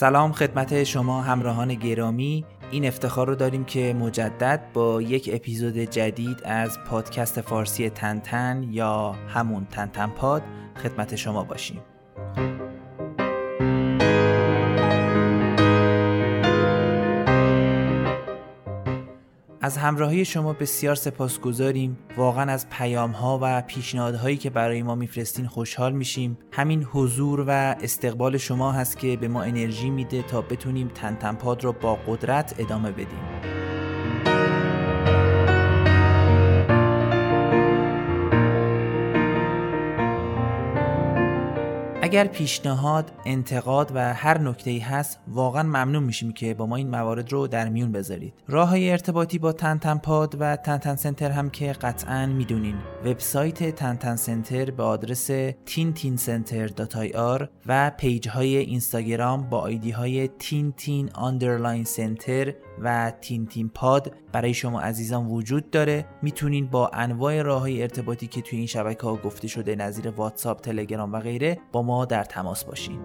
سلام خدمت شما همراهان گرامی. این افتخار رو داریم که مجدد با یک اپیزود جدید از پادکست فارسی تنتن یا همون تنتن پاد خدمت شما باشیم. از همراهی شما بسیار سپاسگزاریم. واقعا از پیام ها و پیشنهادهایی که برای ما میفرستین خوشحال میشیم. همین حضور و استقبال شما هست که به ما انرژی میده تا بتونیم تنتنپاد رو با قدرت ادامه بدیم. اگر پیشنهاد، انتقاد و هر نکته ای هست واقعا ممنون میشیم که با ما این موارد رو در میون بذارید. راه های ارتباطی با تنتن پاد و تنتن سنتر هم که قطعا می‌دونین. وبسایت تنتن سنتر به آدرس tintincenter.ir و page های اینستاگرام با ID های tin underline center و tintin pod برای شما عزیزان وجود داره. می‌تونین با انواع راه های ارتباطی که توی این شبکه ها گفته شده نظیر واتساپ تلگرام و غیره با ما در تماس باشین.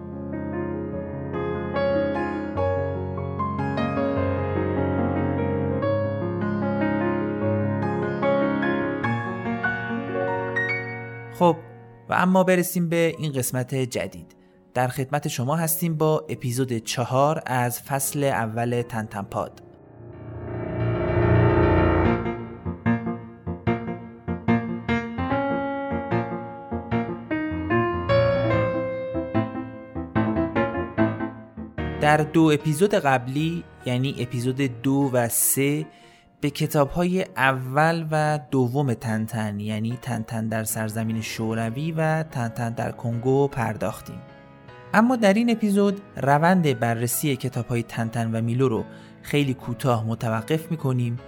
خب و اما برسیم به این قسمت جدید. در خدمت شما هستیم با اپیزود چهار از فصل اول تنتنپاد. در دو اپیزود قبلی یعنی اپیزود دو و سه به کتاب های اول و دوم تنتن یعنی تنتن در سرزمین شوروی و تنتن در کنگو پرداختیم. اما در این اپیزود روند بررسی کتاب های تنتن و میلو رو خیلی کوتاه متوقف می‌کنیم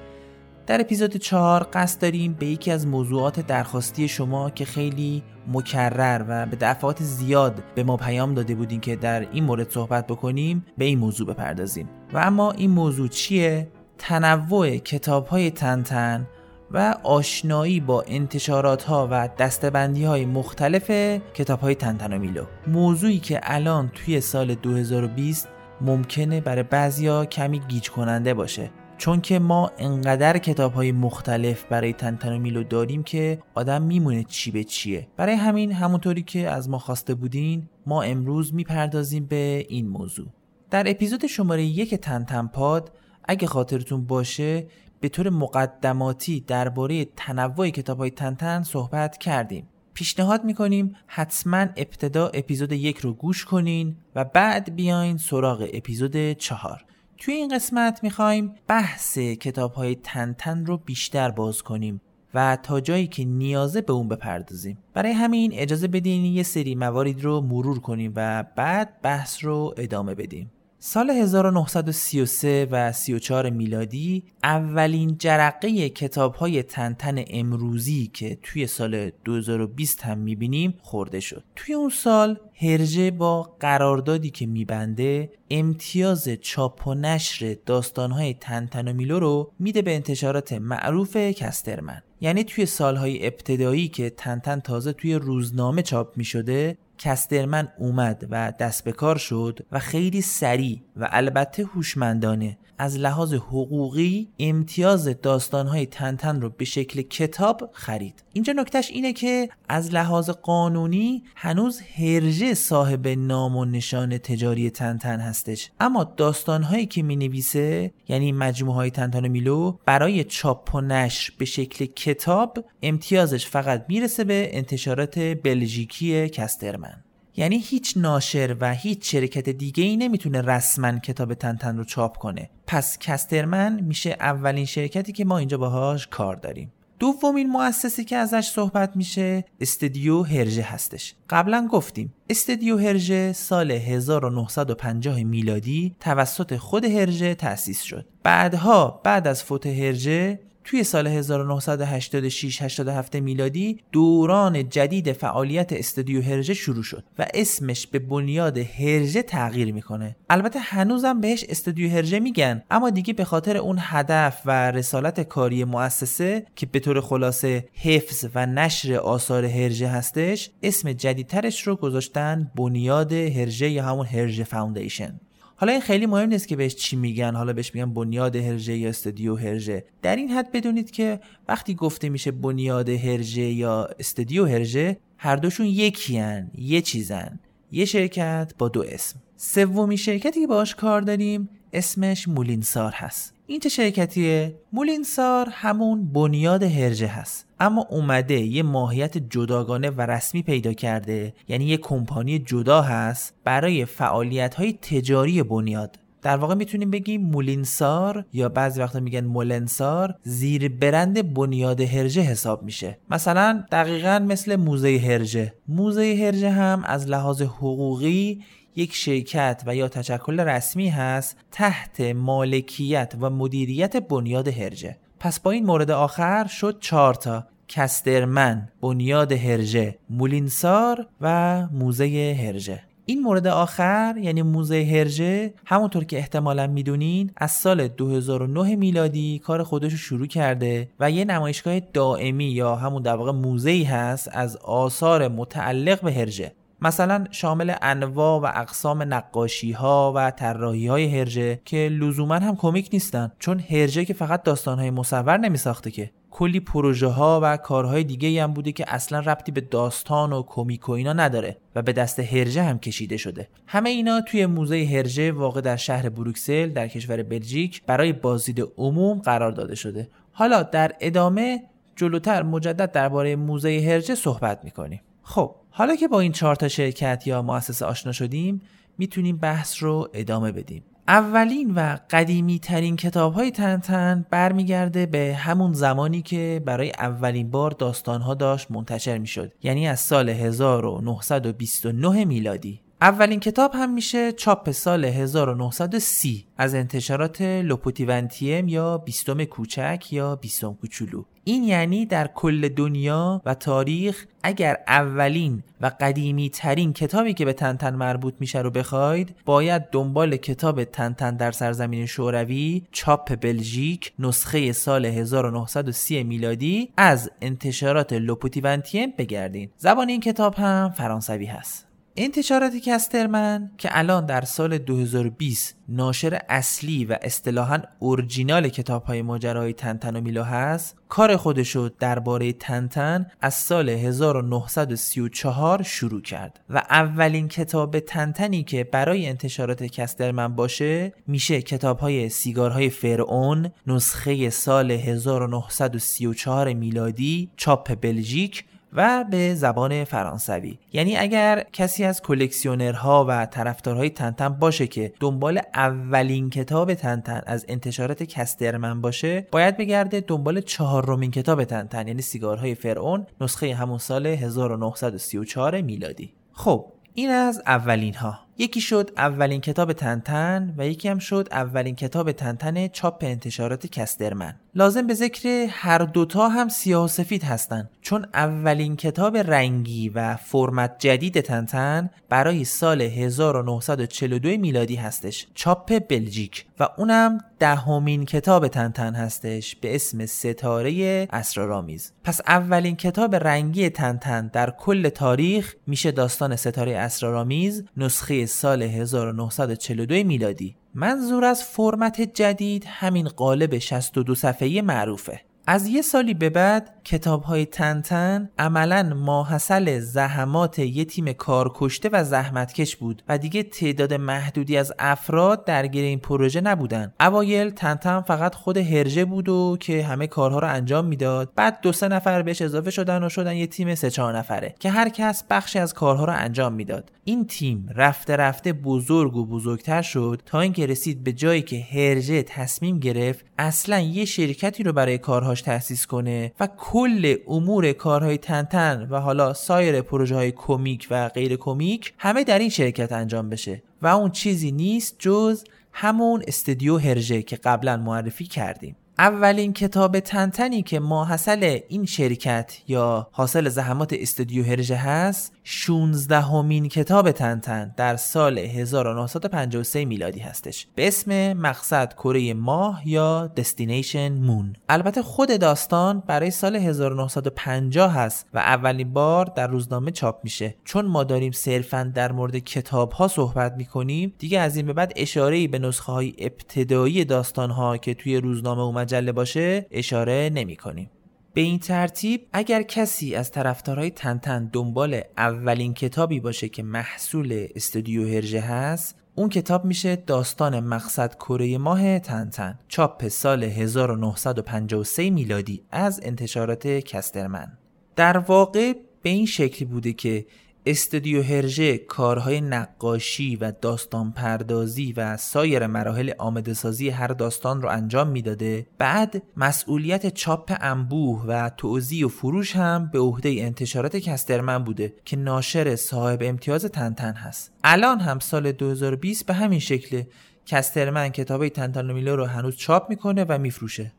در اپیزود چهار قصد داریم به یکی از موضوعات درخواستی شما که خیلی مکرر و به دفعات زیاد به ما پیام داده بودیم که در این مورد صحبت بکنیم به این موضوع بپردازیم. و اما این موضوع چیه؟ تنوع کتاب های تنتن و آشنایی با انتشارات ها و دستبندی های مختلف کتاب های تنتن و میلو. موضوعی که الان توی سال 2020 ممکنه برای بعضیا کمی گیج کننده باشه. چون که ما انقدر کتاب های مختلف برای تنتن میلو داریم که آدم میمونه چی به چیه. برای همین همونطوری که از ما خواسته بودین ما امروز می‌پردازیم به این موضوع. در اپیزود شماره یک تنتن پاد اگه خاطرتون باشه به طور مقدماتی درباره تنوع کتاب های تنتن صحبت کردیم. پیشنهاد می‌کنیم حتما ابتدا اپیزود یک رو گوش کنین و بعد بیاین سراغ اپیزود چهار. توی این قسمت می‌خوایم بحث کتاب های تنتن رو بیشتر باز کنیم و تا جایی که نیازه به اون بپردازیم. برای همین اجازه بدین یه سری موارد رو مرور کنیم و بعد بحث رو ادامه بدیم. سال 1933 و 34 میلادی اولین جرقه کتاب های تنتن امروزی که توی سال 2020 هم می‌بینیم خورده شد. توی اون سال هرژه با قراردادی که میبنده امتیاز چاپ و نشر داستانهای تنتن و میلو رو میده به انتشارات معروف کسترمن. یعنی توی سالهای ابتدایی که تنتن تازه توی روزنامه چاپ می شده کسترمن اومد و دست به کار شد و خیلی سریع و البته هوشمندانه از لحاظ حقوقی امتیاز داستانهای تنتن رو به شکل کتاب خرید. اینجا نکتش اینه که از لحاظ قانونی هنوز هرژه صاحب نام و نشان تجاری تنتن هستش. اما داستانهایی که می نویسه یعنی مجموعه های تنتن و میلو برای چاپ و نشر به شکل کتاب امتیازش فقط می‌رسه به انتشارات بلژیکی کسترمن. یعنی هیچ ناشر و هیچ شرکت دیگه ای نمی‌تونه رسما کتاب تنتن رو چاپ کنه. پس کسترمن میشه اولین شرکتی که ما اینجا باهاش کار داریم. دومین مؤسسی که ازش صحبت میشه استدیو هرژه هستش. قبلا گفتیم استدیو هرژه سال 1950 میلادی توسط خود هرژه تأسیس شد. بعدها بعد از فوت هرژه توی سال 1986-87 میلادی دوران جدید فعالیت استودیو هرژه شروع شد و اسمش به بنیاد هرژه تغییر می‌کنه. البته هنوزم بهش استودیو هرژه میگن اما دیگه به خاطر اون هدف و رسالت کاری مؤسسه که به طور خلاصه حفظ و نشر آثار هرژه هستش اسم جدیدترش رو گذاشتن بنیاد هرژه یا همون هرژه فاوندیشن. حالا این خیلی مهم نیست که بهش چی میگن حالا بهش میگن بنیاد هرژه یا استودیو هرژه. در این حد بدونید که وقتی گفته میشه بنیاد هرژه یا استودیو هرژه هر دوشون یکی هن. یه چیزن. یه شرکت با دو اسم. سومی شرکتی که باش کار داریم اسمش مولینسار هست. این چه شرکتیه؟ مولینسار همون بنیاد هرجه هست. اما اومده یه ماهیت جداگانه و رسمی پیدا کرده. یعنی یه کمپانی جدا هست برای فعالیت های تجاری بنیاد. در واقع می‌تونیم بگیم مولینسار یا بعضی وقتا میگن مولنسار زیر برند بنیاد هرجه حساب میشه. مثلا دقیقا مثل موزه هرجه. موزه هرجه هم از لحاظ حقوقی یک شرکت و یا تشکل رسمی هست تحت مالکیت و مدیریت بنیاد هرجه. پس با این مورد آخر شد چهار تا. کسترمن، بنیاد هرجه، مولینسار و موزه هرجه. این مورد آخر یعنی موزه هرجه همونطور که احتمالا می‌دونین از سال 2009 میلادی کار خودش رو شروع کرده و یه نمایشگاه دائمی یا همون در واقع موزه هست از آثار متعلق به هرجه. مثلا شامل انواع و اقسام نقاشی ها و طراحی های هرجه که لزوما هم کمیک نیستن چون هرجه که فقط داستان های مصور نمی ساخته که. کلی پروژه ها و کارهای دیگه هم بوده که اصلا ربطی به داستان و کمیک و اینا نداره و به دست هرجه هم کشیده شده. همه اینا توی موزه هرجه واقع در شهر بروکسل در کشور بلژیک برای بازدید عموم قرار داده شده. حالا در ادامه جلوتر مجدد درباره موزه هرجه صحبت می‌کنیم. خب حالا که با این چهار تا شرکت یا مؤسسه آشنا شدیم می‌تونیم بحث رو ادامه بدیم. اولین و قدیمی ترین کتاب های تنتن برمیگرده به همون زمانی که برای اولین بار داستانها داشت منتشر می‌شد یعنی از سال 1929 میلادی. اولین کتاب هم میشه چاپ سال 1930 از انتشارات لوپوتیونتیم یا بیستم کوچک یا بیستم کوچولو. این یعنی در کل دنیا و تاریخ اگر اولین و قدیمی ترین کتابی که به تنتن مربوط میشه رو بخواید باید دنبال کتاب تنتن در سرزمین شوروی چاپ بلژیک نسخه سال 1930 میلادی از انتشارات لوپوتیونتیم بگردین. زبان این کتاب هم فرانسوی هست. انتشارات کسترمن که الان در سال 2020 ناشر اصلی و اصطلاحا اورجینال کتاب های ماجرای تنتن و میلو هست کار خودشو درباره تنتن از سال 1934 شروع کرد و اولین کتاب تنتنی که برای انتشارات کسترمن باشه میشه کتاب های سیگارهای فرعون نسخه سال 1934 میلادی چاپ بلژیک و به زبان فرانسوی. یعنی اگر کسی از کلکسیونرها و طرفدارهای تنتن باشه که دنبال اولین کتاب تنتن از انتشارات کسترمن باشه باید بگرده دنبال چهارمین کتاب تنتن یعنی سیگارهای فرعون نسخه همون سال 1934 میلادی. خب این از اولین ها یکی شد اولین کتاب تنتن و یکی هم شد اولین کتاب تنتن چاپ انتشارات کسترمن. لازم به ذکر هر دوتا هم سیاه و سفید هستن چون اولین کتاب رنگی و فرمت جدید تنتن برای سال 1942 میلادی هستش. چاپ بلژیک و اونم دهمین کتاب تنتن هستش به اسم ستاره اسرارآمیز. پس اولین کتاب رنگی تنتن در کل تاریخ میشه داستان ستاره اسرارآمیز نسخه سال 1942 میلادی. منظور از فرمت جدید همین قالب 62 صفحه‌ای معروفه. از یه سالی به بعد کتاب های تنتن عملا ماحصل زحمات یه تیم کارکشته و زحمتکش بود و دیگه تعداد محدودی از افراد درگیر این پروژه نبودن. اوایل تنتن فقط خود هرژه بود و که همه کارها رو انجام می‌داد. بعد دو سه نفر بهش اضافه شدن و شدن یه تیم سه چهار نفره که هر کس بخشی از کارها رو انجام می‌داد. این تیم رفته رفته بزرگ و بزرگتر شد تا اینکه رسید به جایی که هرژه تصمیم گرفت اصلا یه شرکتی رو برای کارهاش تأسیس کنه و کل امور کارهای تنتن و حالا سایر پروژه های کمیک و غیر کمیک همه در این شرکت انجام بشه و اون چیزی نیست جز همون استودیو هرژه که قبلا معرفی کردیم. اولین کتاب تنتنی که ماحصل این شرکت یا حاصل زحمات استودیو هرژه هست 16 همین کتاب تنتن در سال 1953 میلادی هستش. به اسم مقصد کره ماه یا دستینیشن مون. البته خود داستان برای سال 1950 هست و اولین بار در روزنامه چاپ میشه. چون ما داریم صرفا در مورد کتاب ها صحبت می‌کنیم دیگه از این به بعد اشاره به نسخه های ابتدایی داستان ها که توی روزنامه و مجله باشه اشاره نمی کنیم. به این ترتیب اگر کسی از طرفدارای تنتن دنبال اولین کتابی باشه که محصول استودیو هرژه هست اون کتاب میشه داستان مقصد کره ماه تنتن. چاپ سال 1953 میلادی از انتشارات کسترمن. در واقع به این شکلی بوده که استودیو هرژه کارهای نقاشی و داستان پردازی و سایر مراحل آمده سازی هر داستان رو انجام می‌داده. بعد مسئولیت چاپ انبوه و توزیع و فروش هم به عهده انتشارات کسترمن بوده که ناشر صاحب امتیاز تنتن هست. الان هم سال 2020 به همین شکل کسترمن کتابه تنتن میلو رو هنوز چاپ می‌کنه و میفروشه.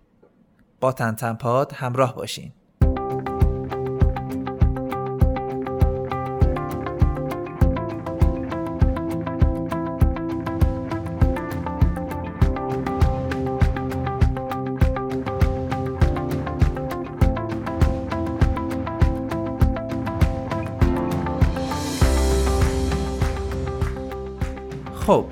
با تنتن پاد همراه باشین. خب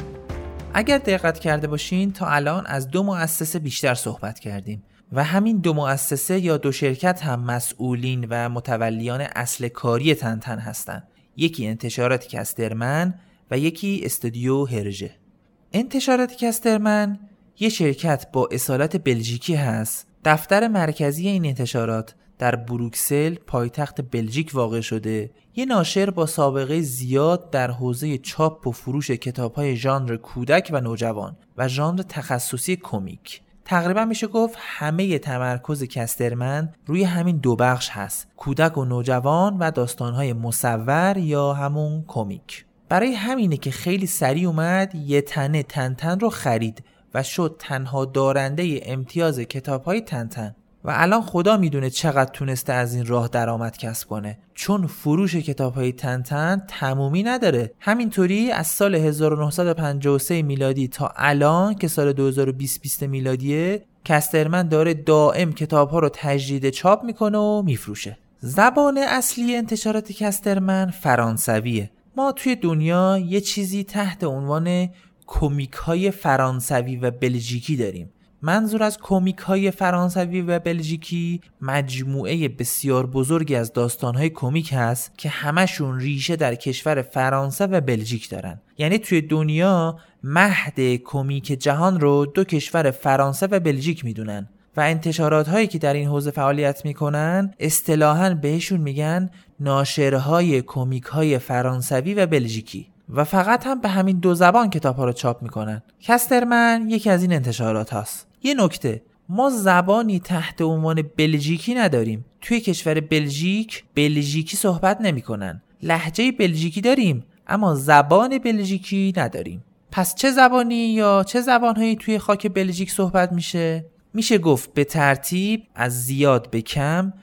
اگر دقت کرده باشین تا الان از دو مؤسسه بیشتر صحبت کردیم و همین دو مؤسسه یا دو شرکت هم مسئولین و متولیان اصل کاری تنتن هستند یکی انتشارات کسترمن و یکی استودیو هرژه. انتشارات کسترمن یه شرکت با اصالت بلژیکی هست. دفتر مرکزی این انتشارات در بروکسل پایتخت بلژیک واقع شده. یه ناشر با سابقه زیاد در حوزه چاپ و فروش کتابهای ژانر کودک و نوجوان و ژانر تخصصی کمیک. تقریبا میشه گفت همه تمرکز کسترمن روی همین دو بخش هست کودک و نوجوان و داستانهای مصور یا همون کمیک. برای همینه که خیلی سریع اومد یه تنه تنتن رو خرید و شد تنها دارنده امتیاز کتابهای تنتن. و الان خدا می‌دونه چقدر تونسته از این راه درآمد کسب کنه. چون فروش کتاب های تنتن تمومی نداره. همینطوری از سال 1953 میلادی تا الان که سال 2020 میلادیه کسترمن داره دائم کتاب ها رو تجدید چاپ می‌کنه و میفروشه. زبان اصلی انتشارات کسترمن فرانسویه. ما توی دنیا یه چیزی تحت عنوان کمیک های فرانسوی و بلژیکی داریم. منظور از کمیک های فرانسوی و بلژیکی مجموعه بسیار بزرگی از داستان های کمیک هست که همشون ریشه در کشور فرانسه و بلژیک دارن. یعنی توی دنیا مهد کمیک جهان رو دو کشور فرانسه و بلژیک می‌دونن و انتشارات هایی که در این حوزه فعالیت می‌کنن اصطلاحا بهشون میگن ناشرهای کمیک های فرانسوی و بلژیکی. و فقط هم به همین دو زبان کتاب ها رو چاپ می‌کنن. کسترمن یکی از این انتشارات هست یه نکته ما زبانی تحت عنوان بلژیکی نداریم. توی کشور بلژیک بلژیکی صحبت نمی‌کنن. لحجه بلژیکی داریم اما زبان بلژیکی نداریم. پس چه زبانی یا چه زبانهایی توی خاک بلژیک صحبت میشه؟ میشه گفت به ترتیب از زیاد به کم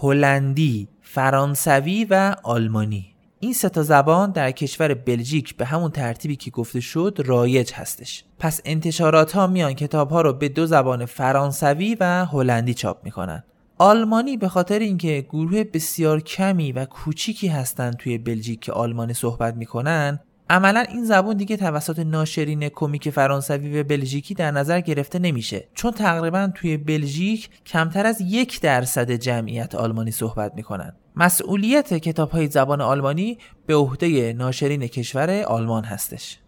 هلندی فرانسوی و آلمانی. این سه زبان در کشور بلژیک به همون ترتیبی که گفته شد رایج هستش. پس انتشارات ها میان کتاب ها رو به دو زبان فرانسوی و هلندی چاپ می‌کنن. آلمانی به خاطر اینکه گروه بسیار کمی و کوچیکی هستند توی بلژیک که آلمانی صحبت می‌کنن عملا این زبان دیگه توسط ناشرین کمیک فرانسوی و بلژیکی در نظر گرفته نمیشه. چون تقریبا توی بلژیک کمتر از یک درصد جمعیت آلمانی صحبت می‌کنن. مسئولیت کتاب های زبان آلمانی به عهده ناشرین کشور آلمان هستش.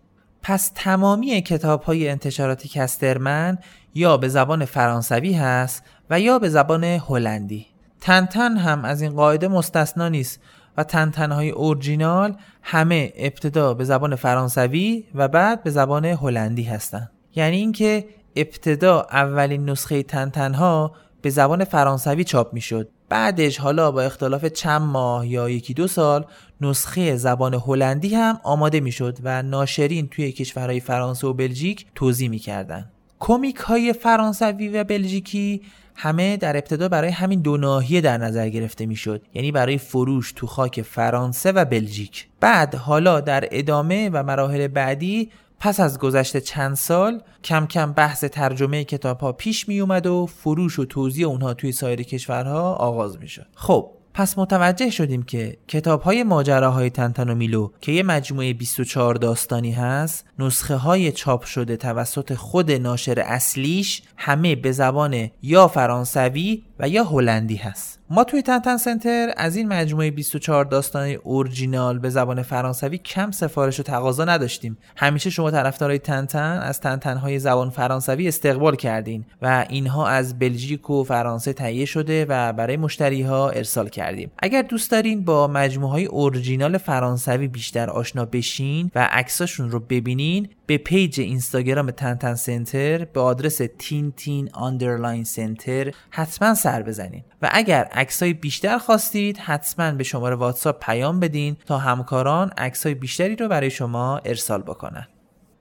پس تمامی کتاب های انتشاراتی کسترمن یا به زبان فرانسوی هست و یا به زبان هلندی. تنتن هم از این قاعده مستثنا نیست. و تنتنهای اورجینال همه ابتدا به زبان فرانسوی و بعد به زبان هلندی هستند. یعنی اینکه ابتدا اولین نسخه تنتنها به زبان فرانسوی چاپ می‌شد. بعدش حالا با اختلاف چند ماه یا یکی دو سال نسخه زبان هلندی هم آماده می‌شد و ناشرین توی کشورهای فرانسه و بلژیک توضیح می‌کردن کمیک های فرانسوی و بلژیکی همه در ابتدا برای همین دو ناحیه در نظر گرفته می‌شد یعنی برای فروش تو خاک فرانسه و بلژیک بعد حالا در ادامه و مراحل بعدی پس از گذشته چند سال کم کم بحث ترجمه کتاب ها پیش می اومد و فروش و توزیع اونها توی سایر کشورها آغاز می شد. خب پس متوجه شدیم که کتاب های ماجراهای تنتن و میلو که یه مجموعه 24 داستانی هست نسخه های چاپ شده توسط خود ناشر اصلیش همه به زبان یا فرانسوی و یا هلندی هست. ما توی تنتن سنتر از این مجموعه 24 داستان اورجینال به زبان فرانسوی کم سفارش و تقاضا نداشتیم. همیشه شما طرفدارای تنتن از تنتن های زبان فرانسوی استقبال کردین و اینها از بلژیک و فرانسه تهیه شده و برای مشتری ها ارسال کردیم. اگر دوست دارین با مجموعه های اورجینال فرانسوی بیشتر آشنا بشین و عکساشون رو ببینین به page اینستاگرام تنتن سنتر به آدرس tintin underline center حتما سر بزنین. و اگر عکسای بیشتر خواستید حتما به شماره واتساپ پیام بدین تا همکاران عکسای بیشتری رو برای شما ارسال بکنن.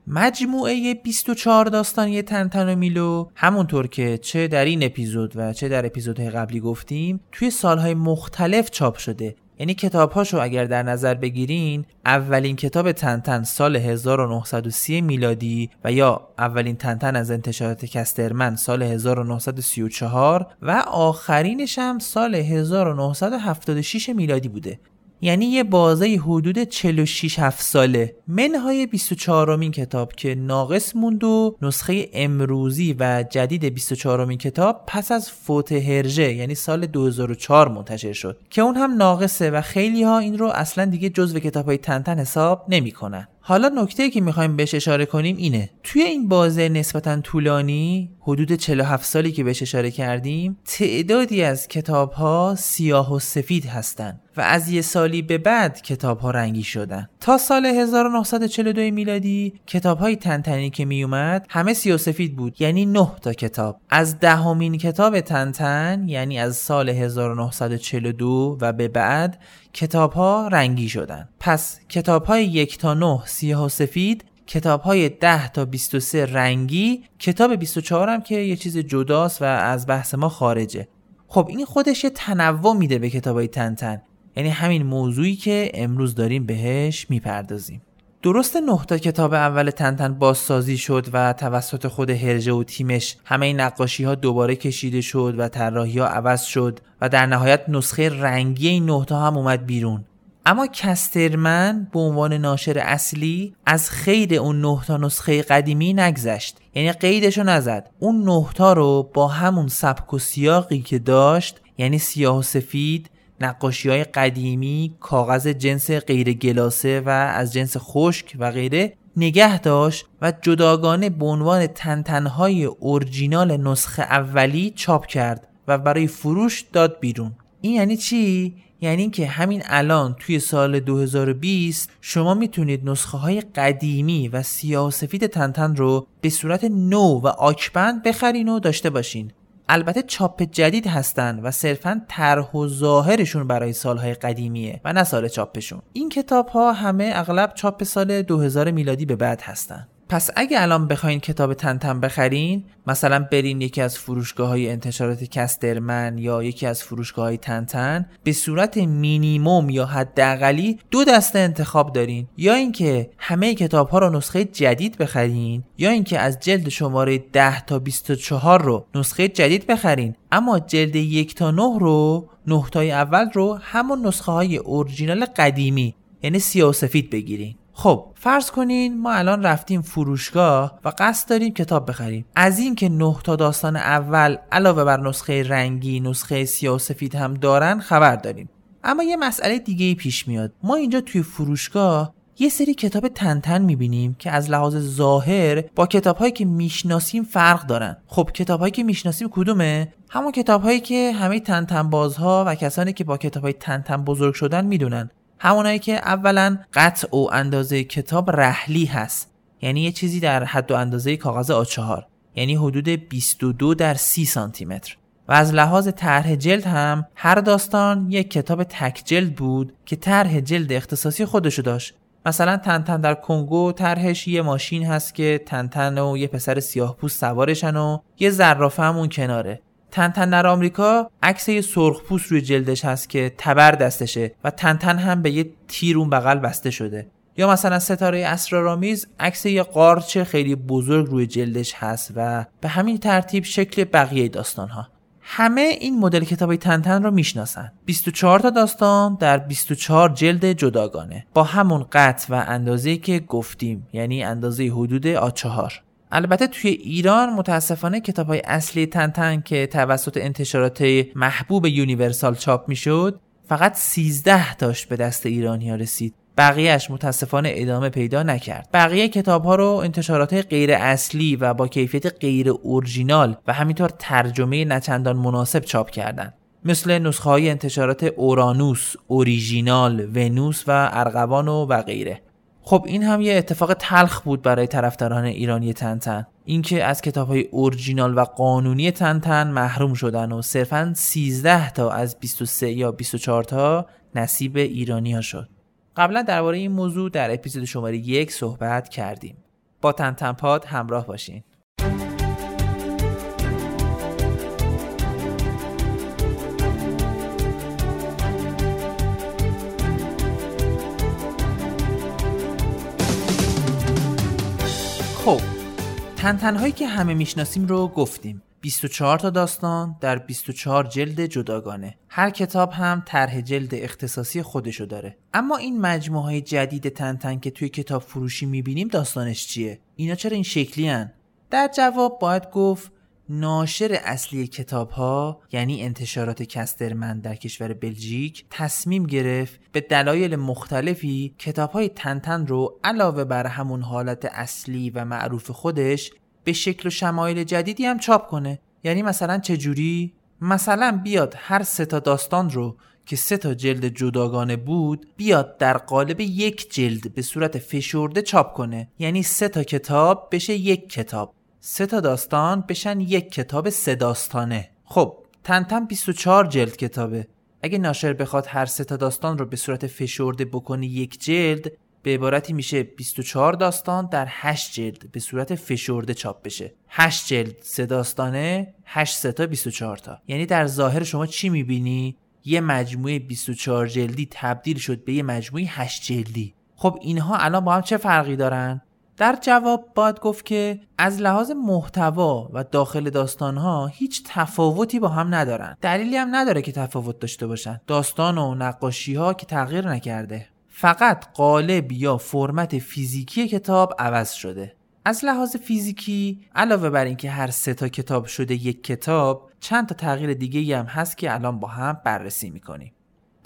مجموعه 24 داستانی تنتن و میلو همونطور که چه در این اپیزود و چه در اپیزودهای قبلی گفتیم توی سالهای مختلف چاپ شده. یعنی کتابهاشو اگر در نظر بگیرین اولین کتاب تنتن سال 1930 میلادی و یا اولین تنتن از انتشارات کسترمن سال 1934 و آخرینش هم سال 1976 میلادی بوده. یعنی یه بازه حدود 46 7 ساله. منهای 24 امین کتاب که ناقص موند و نسخه امروزی و جدید 24 امین کتاب پس از فوت هرژه یعنی سال 2004 منتشر شد که اون هم ناقصه و خیلی ها این رو اصلا دیگه جزو کتاب های تنتن حساب نمی‌کنن. حالا نکته که می‌خوایم بهش اشاره کنیم اینه. توی این بازه نسبتا طولانی حدود 47 سالی که بهش اشاره کردیم تعدادی از کتاب ها سیاه و سفید هستند و از یه سالی به بعد کتاب ها رنگی شدن. تا سال 1942 میلادی کتاب های تنتنی که می اومد همه سیاه سفید بود یعنی 9 تا کتاب. از دهمین کتاب تنتن یعنی از سال 1942 و به بعد کتاب ها رنگی شدن. پس کتاب های یک تا نه سیاه و سفید کتاب های 10 تا 23 رنگی. کتاب 24 هم که یه چیز جداست و از بحث ما خارجه. خب این خودش یه تنوع میده به کتاب های تنتن یعنی همین موضوعی که امروز داریم بهش می‌پردازیم. درست نه تا کتاب اول تنتن بازسازی شد و توسط خود هرژه و تیمش همه این نقاشی ها دوباره کشیده شد و طراحی ها عوض شد و در نهایت نسخه رنگی این نه هم اومد بیرون. اما کسترمن به عنوان ناشر اصلی از خیر اون نه تا نسخه قدیمی نگذشت. یعنی قیدشو نزد. اون نه تا رو با همون سبک و سیاقی که داشت یعنی سیاه و سفید نقاشی های قدیمی کاغذ جنس غیر گلاسه و از جنس خشک و غیره نگه داشت و جداگانه به عنوان تنتنهای اورجینال نسخه اولی چاپ کرد و برای فروش داد بیرون. این یعنی چی؟ یعنی که همین الان توی سال 2020 شما می‌تونید نسخه های قدیمی و سیاه و سفید تنتن رو به صورت نو و آکبند بخرین و داشته باشین. البته چاپ جدید هستن و صرفا طرح و ظاهرشون برای سالهای قدیمیه و نه سال چاپشون. این کتاب ها همه اغلب چاپ سال 2000 میلادی به بعد هستن. پس اگه الان بخواین کتاب تنتن بخرین مثلا برین یکی از فروشگاه های انتشارات کسترمن یا یکی از فروشگاه های تنتن به صورت مینیموم یا حداقلی دو دسته انتخاب دارین. یا اینکه همه کتاب ها رو نسخه جدید بخرین یا اینکه از جلد شماره 10 تا 24 رو نسخه جدید بخرین. اما جلد یک تا 9 رو نه تای اول رو همون نسخه های اورجینال قدیمی یعنی سیاه و سفید بگیرین. خب فرض کنین ما الان رفتیم فروشگاه و قصد داریم کتاب بخریم. از این که نه تا داستان اول علاوه بر نسخه رنگی نسخه سیاه و سفید هم دارن خبر داریم. اما یه مسئله دیگه پیش میاد. ما اینجا توی فروشگاه یه سری کتاب تنتن می‌بینیم که از لحاظ ظاهر با کتابهایی که می‌شناسیم فرق دارن. خب کتابهایی که می‌شناسیم کدومه؟ همون کتابهایی که همه تنتن بازها و کسانی که با کتابهای تنتن بزرگ شدن می‌دونن. همونایی که اولا قطع و اندازه کتاب رحلی هست. یعنی یه چیزی در حد و اندازه کاغذ آ4 یعنی حدود 22 در 30 سانتی متر و از لحاظ طرح جلد هم هر داستان یک کتاب تک جلد بود که طرح جلد اختصاصی خودشو داشت. مثلا تنتن در کنگو طرحش یه ماشین هست که تنتن و یه پسر سیاه پوست سوارشن و یه زرافه همون کناره. تنتن در آمریکا عکس یه سرخپوست روی جلدش هست که تبر دستشه و تنتن هم به یه تیر اون بغل بسته شده. یا مثلا ستاره اسرارآمیز عکس یه قارچ خیلی بزرگ روی جلدش هست و به همین ترتیب شکل بقیه داستان ها همه این مدل کتاب تنتن رو می‌شناسن. 24 تا داستان در 24 جلد جداگانه. با همون قطع و اندازه که گفتیم یعنی اندازه حدود آ4 البته توی ایران متاسفانه کتاب های اصلی تنتن که توسط انتشارات محبوب یونیورسال چاپ می‌شد فقط 13 تاش به دست ایرانی ها رسید. بقیهش متاسفانه ادامه پیدا نکرد. بقیه کتاب ها رو انتشارات غیر اصلی و با کیفیت غیر اورجینال و همینطور ترجمه نچندان مناسب چاپ کردند. مثل نسخه های انتشارات اورانوس، اوریژینال، ونوس و ارغوان و, و غیره. خب این هم یه اتفاق تلخ بود برای طرفداران ایرانی تنتن. اینکه از کتاب های اورجینال و قانونی تنتن محروم شدن و صرفا 13 تا از 23 یا 24 تا نصیب ایرانی ها شد. قبلا درباره این موضوع در اپیزود شماره یک صحبت کردیم. با تنتنپاد همراه باشین. خب تنتنهایی که همه می‌شناسیم رو گفتیم. 24 تا داستان در 24 جلد جداگانه. هر کتاب هم طرح جلد اختصاصی خودشو داره. اما این مجموعه های جدید تنتن که توی کتاب فروشی می‌بینیم داستانش چیه؟ اینا چرا این شکلی هن؟ در جواب باید گفت ناشر اصلی کتاب ها یعنی انتشارات کسترمن در کشور بلژیک تصمیم گرفت به دلایل مختلفی کتاب های تنتن رو علاوه بر همون حالت اصلی و معروف خودش به شکل و شمایل جدیدی هم چاپ کنه. یعنی مثلا چجوری مثلا بیاد هر سه تا داستان رو که سه تا جلد جداگانه بود بیاد در قالب یک جلد به صورت فشرده چاپ کنه. یعنی سه تا کتاب بشه یک کتاب. سه تا داستان بشن یک کتاب سه داستانه. خب تنتن 24 جلد کتابه. اگه ناشر بخواد هر سه تا داستان رو به صورت فشرده بکنه یک جلد به عبارتی میشه 24 داستان در 8 جلد به صورت فشرده چاپ بشه. 8 جلد سه داستانه 8 سه تا 24 تا. یعنی در ظاهر شما چی می‌بینی؟ یه مجموعه 24 جلدی تبدیل شد به یه مجموعه 8 جلدی. خب اینها الان با هم چه فرقی دارن؟ در جواب باید گفت که از لحاظ محتوا و داخل داستانها هیچ تفاوتی با هم ندارن. دلیلی هم نداره که تفاوت داشته باشن. داستان و نقاشی ها که تغییر نکرده. فقط قالب یا فرمت فیزیکی کتاب عوض شده. از لحاظ فیزیکی علاوه بر اینکه هر سه تا کتاب شده یک کتاب چند تا تغییر دیگه هم هست که الان با هم بررسی می‌کنیم.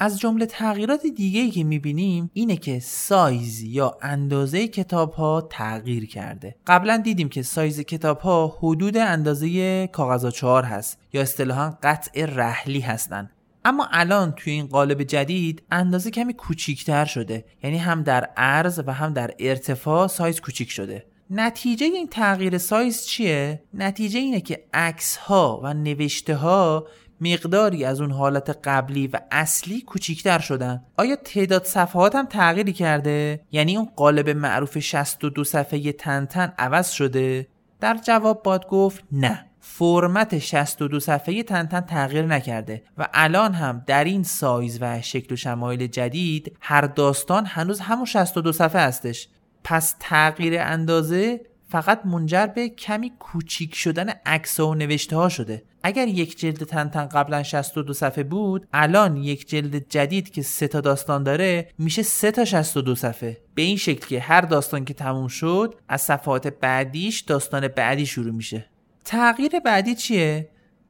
از جمله تغییرات دیگه که می‌بینیم اینه که سایز یا اندازه کتاب ها تغییر کرده. قبلا دیدیم که سایز کتاب ها حدود اندازه کاغذ چهار هست یا اصطلاحا قطع رحلی هستند اما الان توی این قالب جدید اندازه کمی کوچیکتر شده. یعنی هم در عرض و هم در ارتفاع سایز کوچیک شده. نتیجه این تغییر سایز چیه؟ نتیجه اینه که عکس ها و نوشته ها مقداری از اون حالت قبلی و اصلی کوچیکتر شدن. آیا تعداد صفحات هم تغییری کرده؟ یعنی اون قالب معروف 62 صفحه تنتن عوض شده؟ در جواب باد گفت نه. فرمت 62 صفحه تنتن تغییر نکرده و الان هم در این سایز و شکل و شمایل جدید هر داستان هنوز همون 62 صفحه هستش. پس تغییر اندازه فقط منجر به کمی کوچیک شدن عکس و نوشته ها شده. اگر یک جلد تنتن قبلا 62 صفحه بود الان یک جلد جدید که سه تا داستان داره میشه سه تا 62 صفحه. به این شکل که هر داستان که تموم شد از صفحات بعدیش داستان بعدی شروع میشه. تغییر بعدی چیه؟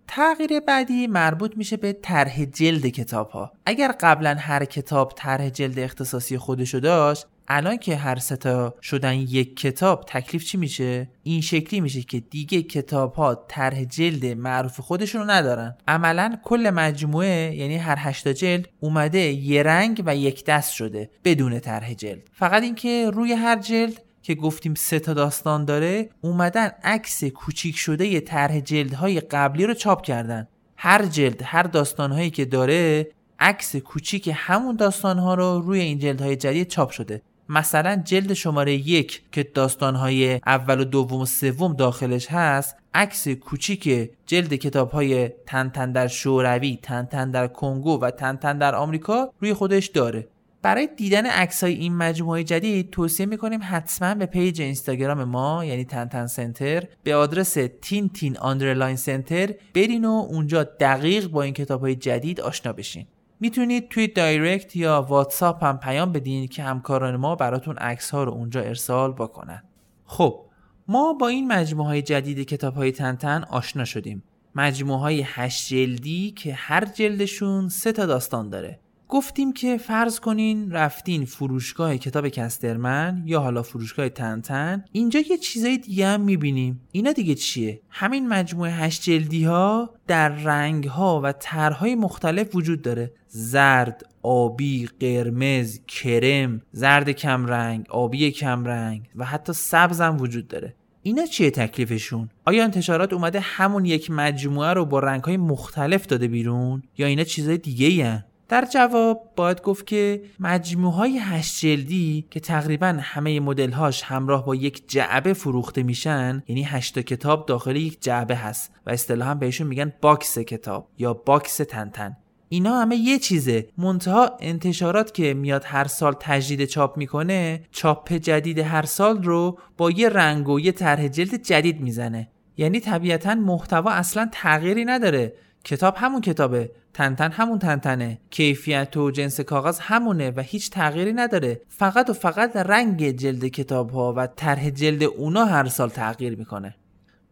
تغییر بعدی مربوط میشه به طرح جلد کتاب ها اگر قبلا هر کتاب طرح جلد اختصاصی خودشو داشت الان که هر ستا شدن یک کتاب تکلیف چی میشه؟ این شکلی میشه که دیگه کتاب ها طرح جلد معروف خودشون رو ندارن. عملا کل مجموعه یعنی هر هشتا جلد اومده یه رنگ و یک دست شده بدون طرح جلد. فقط اینکه روی هر جلد که گفتیم سه تا داستان داره اومدن عکس کوچیک شده یه طرح جلدهای قبلی رو چاپ کردن. هر جلد هر داستانهایی که داره عکس کوچیک همون داستانها رو روی این جلدهای جدید چاپ شده. مثلا جلد شماره یک که داستانهای اول و دوم و سوم داخلش هست عکس کوچیک جلد کتاب های تنتن در شوروی، تنتن در کنگو و تنتن در آمریکا روی خودش داره. برای دیدن عکس های این مجموعه جدید توصیه می‌کنیم حتما به page اینستاگرام ما یعنی تنتن سنتر به آدرس tintin underline center برین و اونجا دقیق با این کتاب های جدید آشنا بشین. می‌تونید توی دایرکت یا واتساپ هم پیام بدین که همکاران ما براتون عکس ها رو اونجا ارسال بکنن. خب ما با این مجموعه های جدید کتاب های تنتن آشنا شدیم. مجموعه های هشت جلدی که هر جلدشون سه تا داستان داره. گفتیم که فرض کنین رفتین فروشگاه کتاب کسترمن یا حالا فروشگاه تنتن اینجا یه چیزای دیگه هم می‌بینیم. اینا دیگه چیه؟ همین مجموعه هشت جلدی ها در رنگ ها و طرحهای مختلف وجود داره. زرد آبی قرمز کرم زرد کمرنگ آبی کمرنگ و حتی سبز هم وجود داره اینا چیه تکلیفشون؟ آیا انتشارات اومده همون یک مجموعه رو با رنگهای مختلف داده بیرون؟ یا اینا چیزای دیگه در جواب باید گفت که مجموعه های هشت جلدی که تقریبا همه مدل هاش همراه با یک جعبه فروخته میشن یعنی هشت کتاب داخل یک جعبه هست و اصطلاحا بهشون میگن box کتاب یا box تنتن اینا همه یه چیزه. منتها انتشارات که میاد هر سال تجدید چاپ می‌کنه چاپ جدید هر سال رو با یه رنگ و یه طرح جلد جدید می‌زنه. یعنی طبیعتا محتوا اصلا تغییری نداره. کتاب همون کتابه تنتن همون تنتنه کیفیت و جنس کاغذ همونه و هیچ تغییری نداره. فقط و فقط رنگ جلد کتاب ها و طرح جلد اونا هر سال تغییر می‌کنه.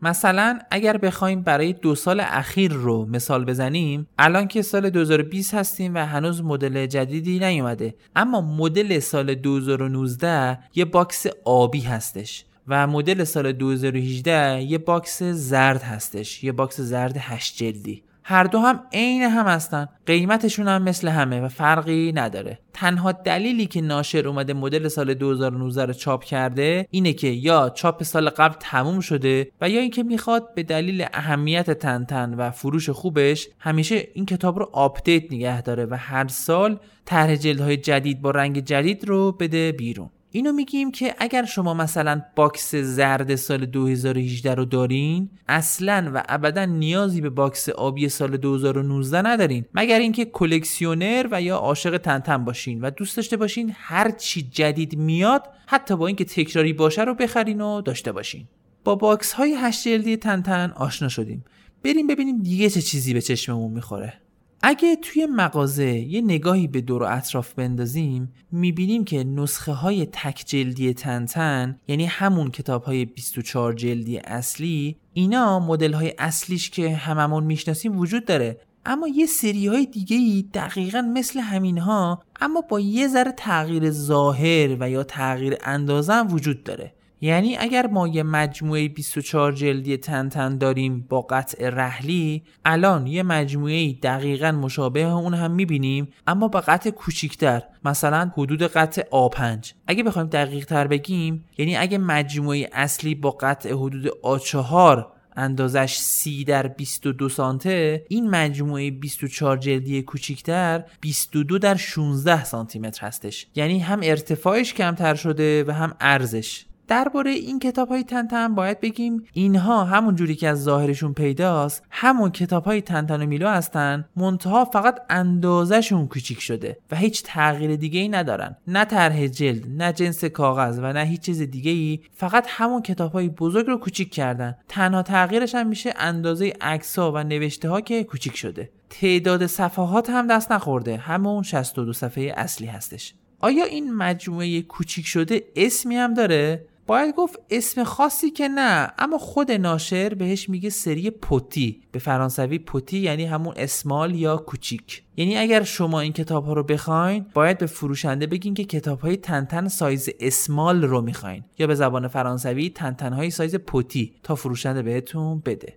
مثلا اگر بخوایم برای دو سال اخیر رو مثال بزنیم الان که سال 2020 هستیم و هنوز مدل جدیدی نیومده اما مدل سال 2019 یه box آبی هستش و مدل سال 2018 یه box زرد هستش یه box زرد هشت جلدی. هر دو هم عین هم هستن. قیمتشون هم مثل همه و فرقی نداره. تنها دلیلی که ناشر اومده مدل سال 2019 رو چاپ کرده اینه که یا چاپ سال قبل تموم شده و یا اینکه می‌خواد به دلیل اهمیت تنتن و فروش خوبش همیشه این کتاب رو update نگه داره و هر سال طرح جلدهای جدید با رنگ جدید رو بده بیرون. اینو میگیم که اگر شما مثلا box زرد سال 2018 رو دارین اصلا و ابدا نیازی به box آبی سال 2019 ندارین. مگر اینکه کلکسیونر و یا عاشق تنتن باشین و دوست داشته باشین هر چی جدید میاد حتی با اینکه تکراری باشه رو بخرین و داشته باشین. با box های هشت جلدی تنتن آشنا شدیم. بریم ببینیم دیگه چه چیزی به چشممون می‌خوره. اگه توی مغازه یه نگاهی به دور و اطراف بندازیم می‌بینیم که نسخه های تک جلدی تنتن یعنی همون کتاب های 24 جلدی اصلی اینا مدل های اصلیش که هممون می‌شناسیم وجود داره. اما یه سری های دیگه ای دقیقا مثل همین ها اما با یه ذره تغییر ظاهر و یا تغییر اندازه وجود داره. یعنی اگر ما یه مجموعه 24 جلدی تنتن داریم با قطع رحلی الان یه مجموعه دقیقا مشابه اون هم می‌بینیم اما با قطع کوچیکتر مثلا حدود قطع A5 اگه بخوایم دقیق تر بگیم یعنی اگه مجموعه اصلی با قطع حدود A4 اندازش 30 در 22 سانته این مجموعه 24 جلدی کوچیکتر 22 در 16 سانتی متر هستش. یعنی هم ارتفاعش کمتر شده و هم ارزش. درباره این کتاب های تنتن باید بگیم اینها همون جوری که از ظاهرشون پیداست همون کتاب های تنتن و میلو هستن منتها فقط اندازشون کوچیک شده و هیچ تغییر دیگه ای ندارن. نه طرح جلد نه جنس کاغذ و نه هیچ چیز دیگه ای فقط همون کتاب های بزرگ رو کوچیک کردن. تنها تغییرش هم میشه اندازه عکس و نوشته ها که کوچیک شده. تعداد صفحات هم دست نخورده. همون 62 صفحه اصلی هستش. آیا این مجموعه کوچیک شده اسمی هم داره؟ باید گفت اسم خاصی که نه اما خود ناشر بهش میگه سری پوتی. به فرانسوی پوتی یعنی همون اسمال یا کوچیک. یعنی اگر شما این کتاب ها رو بخواین باید به فروشنده بگین که کتاب های تنتن سایز اسمال رو می‌خواین. یا به زبان فرانسوی تنتن های سایز پوتی تا فروشنده بهتون بده.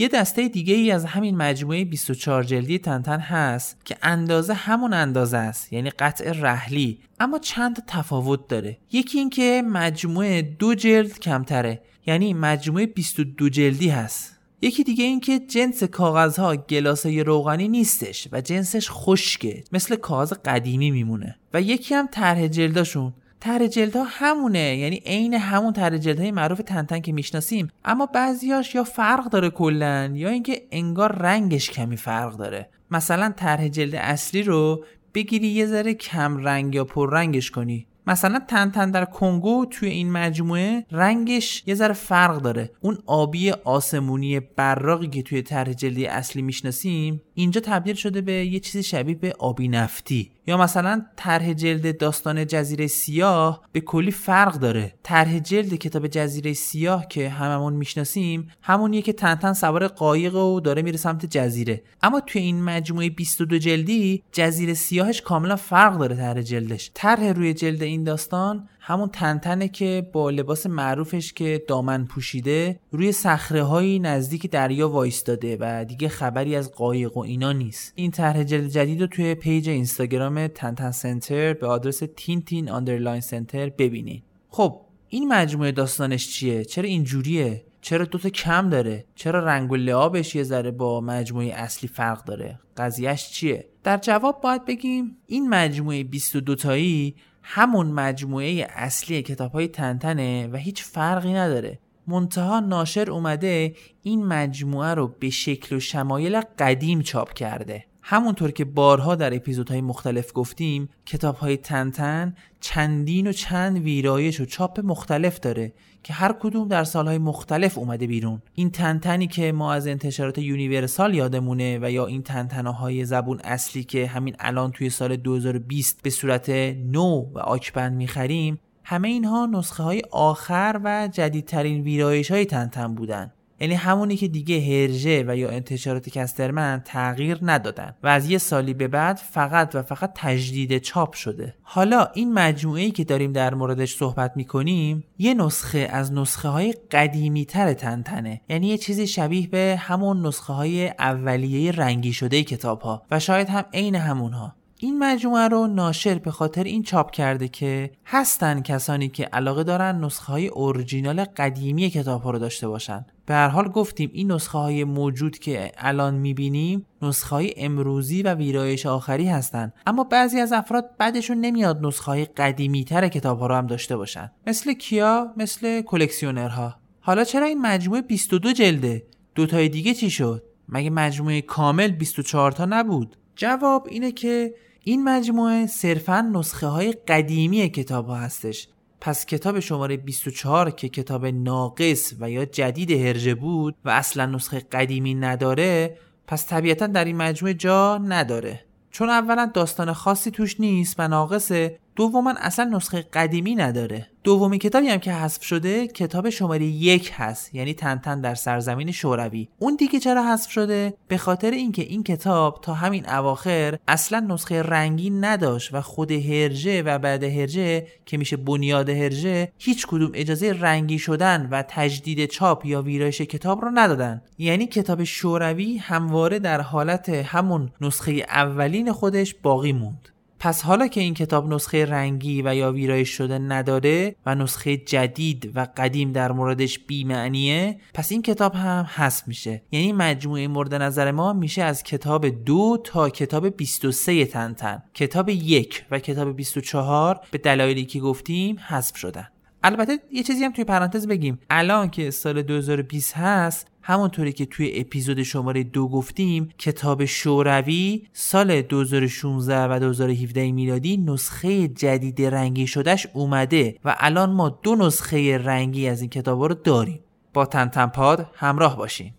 یه دسته دیگه ای از همین مجموعه 24 جلدی تنتن هست که اندازه همون اندازه است یعنی قطع رحلی. اما چند تفاوت داره. یکی اینکه مجموعه دو جلد کمتره یعنی مجموعه 22 جلدی هست. یکی دیگه این که جنس کاغذها گلاسه روغنی نیستش و جنسش خشکه مثل کاغذ قدیمی میمونه. و یکی هم طرح جلداشون. طرح جلدها همونه. یعنی عین همون طرح جلدهای معروف تنتن که می‌شناسیم. اما بعضیاش یا فرق داره کلا یا اینکه انگار رنگش کمی فرق داره. مثلا طرح جلد اصلی رو بگیری یه ذره کم رنگ یا پر رنگش کنی. مثلا تن تن در کنگو توی این مجموعه رنگش یه ذره فرق داره. اون آبی آسمونی براقی که توی طرح جلدی اصلی می‌شناسیم اینجا تبدیل شده به یه چیزی شبیه به آبی نفتی. یا مثلا طرح جلد داستان جزیره سیاه به کلی فرق داره. طرح جلد کتاب جزیره سیاه که هممون می‌شناسیم همونیه که تنتن سوار قایق و داره میره سمت جزیره. اما توی این مجموعه 22 جلدی جزیره سیاهش کاملا فرق داره طرح جلدش. طرح روی جلد این داستان همون تنتنه که با لباس معروفش که دامن پوشیده روی صخره هایی نزدیک دریا وایستاده و دیگه خبری از قایق و اینا نیست. این طرح جدید رو توی پیج اینستاگرام تنتن سنتر به آدرس tintin underline center ببینید خب این مجموعه داستانش چیه؟ چرا اینجوریه؟ چرا دوتا کم داره؟ چرا رنگ و لعابش یه ذره با مجموعه اصلی فرق داره؟ قضیهش چیه؟ در جواب باید بگیم این مجموعه 22 تایی همون مجموعه اصلی کتاب های تنتنه و هیچ فرقی نداره. منتها ناشر اومده این مجموعه رو به شکل و شمایل قدیم چاپ کرده. همونطور که بارها در اپیزودهای مختلف گفتیم کتاب های تنتن چندین و چند ویرایش و چاپ مختلف داره. که هر کدوم در سالهای مختلف اومده بیرون. این تنتنی که ما از انتشارات یونیورسال یادمونه و یا این تنتناهای زبون اصلی که همین الان توی سال 2020 به صورت نو و آکبند می‌خریم همه اینها نسخه های آخر و جدیدترین ویرایش های تنتن بودن. یعنی همونی که دیگه هرژه و یا انتشارات کسترمن تغییر ندادن و از یه سالی به بعد فقط و فقط تجدید چاپ شده. حالا این مجموعه که داریم در موردش صحبت می‌کنیم یه نسخه از نسخه های قدیمی تر تنتنه. یعنی یه چیزی شبیه به همون نسخه های اولیه رنگی شده کتاب ها و شاید هم عین همونها. این مجموعه رو ناشر به خاطر این چاپ کرده که هستن کسانی که علاقه دارن نسخه های اورجینال قدیمی کتاب ها رو داشته باشن. به هر حال گفتیم این نسخه های موجود که الان می‌بینیم نسخه های امروزی و ویرایش آخری هستند اما بعضی از افراد بعدشون نمیاد نسخه های قدیمی تر کتاب ها رو هم داشته باشن. مثل کیا؟ مثل کلکسیونرها. حالا چرا این مجموعه 22 جلده؟ دوتای دیگه چی شد؟ مگه مجموعه کامل 24 تا نبود؟ جواب اینه که این مجموعه صرفا نسخه های قدیمی کتاب ها هستش. پس کتاب شماره 24 که کتاب ناقص و یا جدید هرجه بود و اصلا نسخه قدیمی نداره پس طبیعتا در این مجموعه جا نداره. چون اولا داستان خاصی توش نیست و ناقصه دوما اصلا نسخه قدیمی نداره. دومی کتابی هم که حذف شده کتاب شماره یک هست یعنی تنتن در سرزمین شوروی. اون دیگه چرا حذف شده؟ به خاطر اینکه این کتاب تا همین اواخر اصلا نسخه رنگی نداشت و خود هرجه و بعد هرجه که میشه بنیاد هرجه هیچ کدوم اجازه رنگی شدن و تجدید چاپ یا ویرایش کتاب رو ندادن. یعنی کتاب شوروی همواره در حالت همون نسخه اولین خودش باقی موند. پس حالا که این کتاب نسخه رنگی و یا ویرایش شده نداره و نسخه جدید و قدیم در موردش بیمعنیه پس این کتاب هم حذف میشه. یعنی مجموعه مورد نظر ما میشه از کتاب دو تا کتاب 23 تنتن کتاب یک و کتاب 24 به دلایلی که گفتیم حذف شدن. البته یه چیزی هم توی پرانتز بگیم. الان که سال 2020 هست همونطوری که توی اپیزود شماره دو گفتیم کتاب شوروی سال 2016 و 2017 میلادی نسخه جدید رنگی شدهش اومده و الان ما دو نسخه رنگی از این کتاب رو داریم. با تنتنپاد همراه باشین.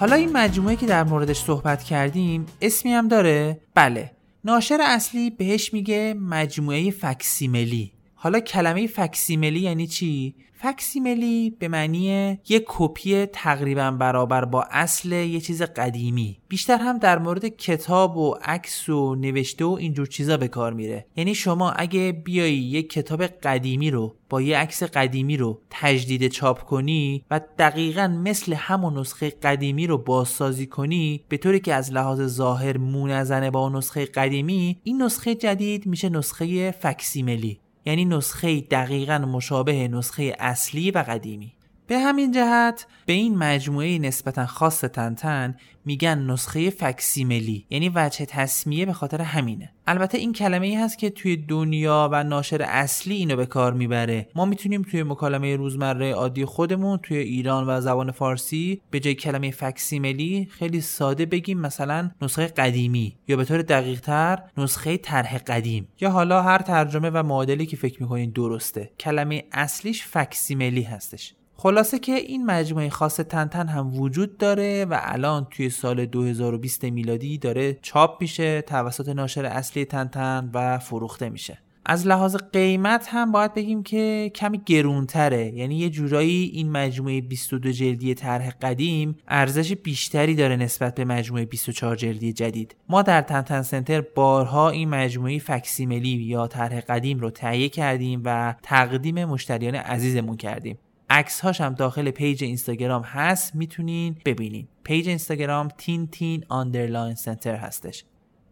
حالا این مجموعه که در موردش صحبت کردیم اسمی هم داره؟ بله ناشر اصلی بهش میگه مجموعه فکسیملی حالا کلمه فکسیملی یعنی چی؟ فکسیملی به معنی یک کپی تقریبا برابر با اصل یه چیز قدیمی. بیشتر هم در مورد کتاب و عکس و نوشته و اینجور چیزا به کار میره. یعنی شما اگه بیایی یک کتاب قدیمی رو با یه عکس قدیمی رو تجدید چاپ کنی و دقیقا مثل همون نسخه قدیمی رو بازسازی کنی به طوری که از لحاظ ظاهر مونزنه با نسخه قدیمی این نسخه جدید میشه نسخه فکسیملی. یعنی نسخه دقیقا مشابه نسخه اصلی و قدیمی. به همین جهت به این مجموعه نسبتا خاص تنتن میگن نسخه فکسیملی یعنی وجه تصمیه به خاطر همینه. البته این کلمه ای هست که توی دنیا و ناشر اصلی اینو به کار می‌بره. ما می‌تونیم توی مکالمه روزمره عادی خودمون توی ایران و زبان فارسی به جای کلمه فکسیملی خیلی ساده بگیم مثلا نسخه قدیمی یا به طور دقیق تر نسخه طرح قدیم. یا حالا هر ترجمه و معادلی که فکر می‌کنین درسته. کلمه اصلیش فکسیملی هستش. خلاصه که این مجموعه خاص تنتن هم وجود داره و الان توی سال 2020 میلادی داره چاپ میشه توسط ناشر اصلی تنتن و فروخته میشه. از لحاظ قیمت هم باید بگیم که کمی گرونتره. یعنی یه جورایی این مجموعه 22 جلدی طرح قدیم ارزش بیشتری داره نسبت به مجموعه 24 جلدی جدید. ما در تنتن سنتر بارها این مجموعه فکسیملی یا طرح قدیم رو تهیه کردیم و تقدیم مشتریان عزیزمون کردیم. عکس هاش هم داخل پیج اینستاگرام هست می‌تونین ببینین. پیج اینستاگرام tintin underline center هستش.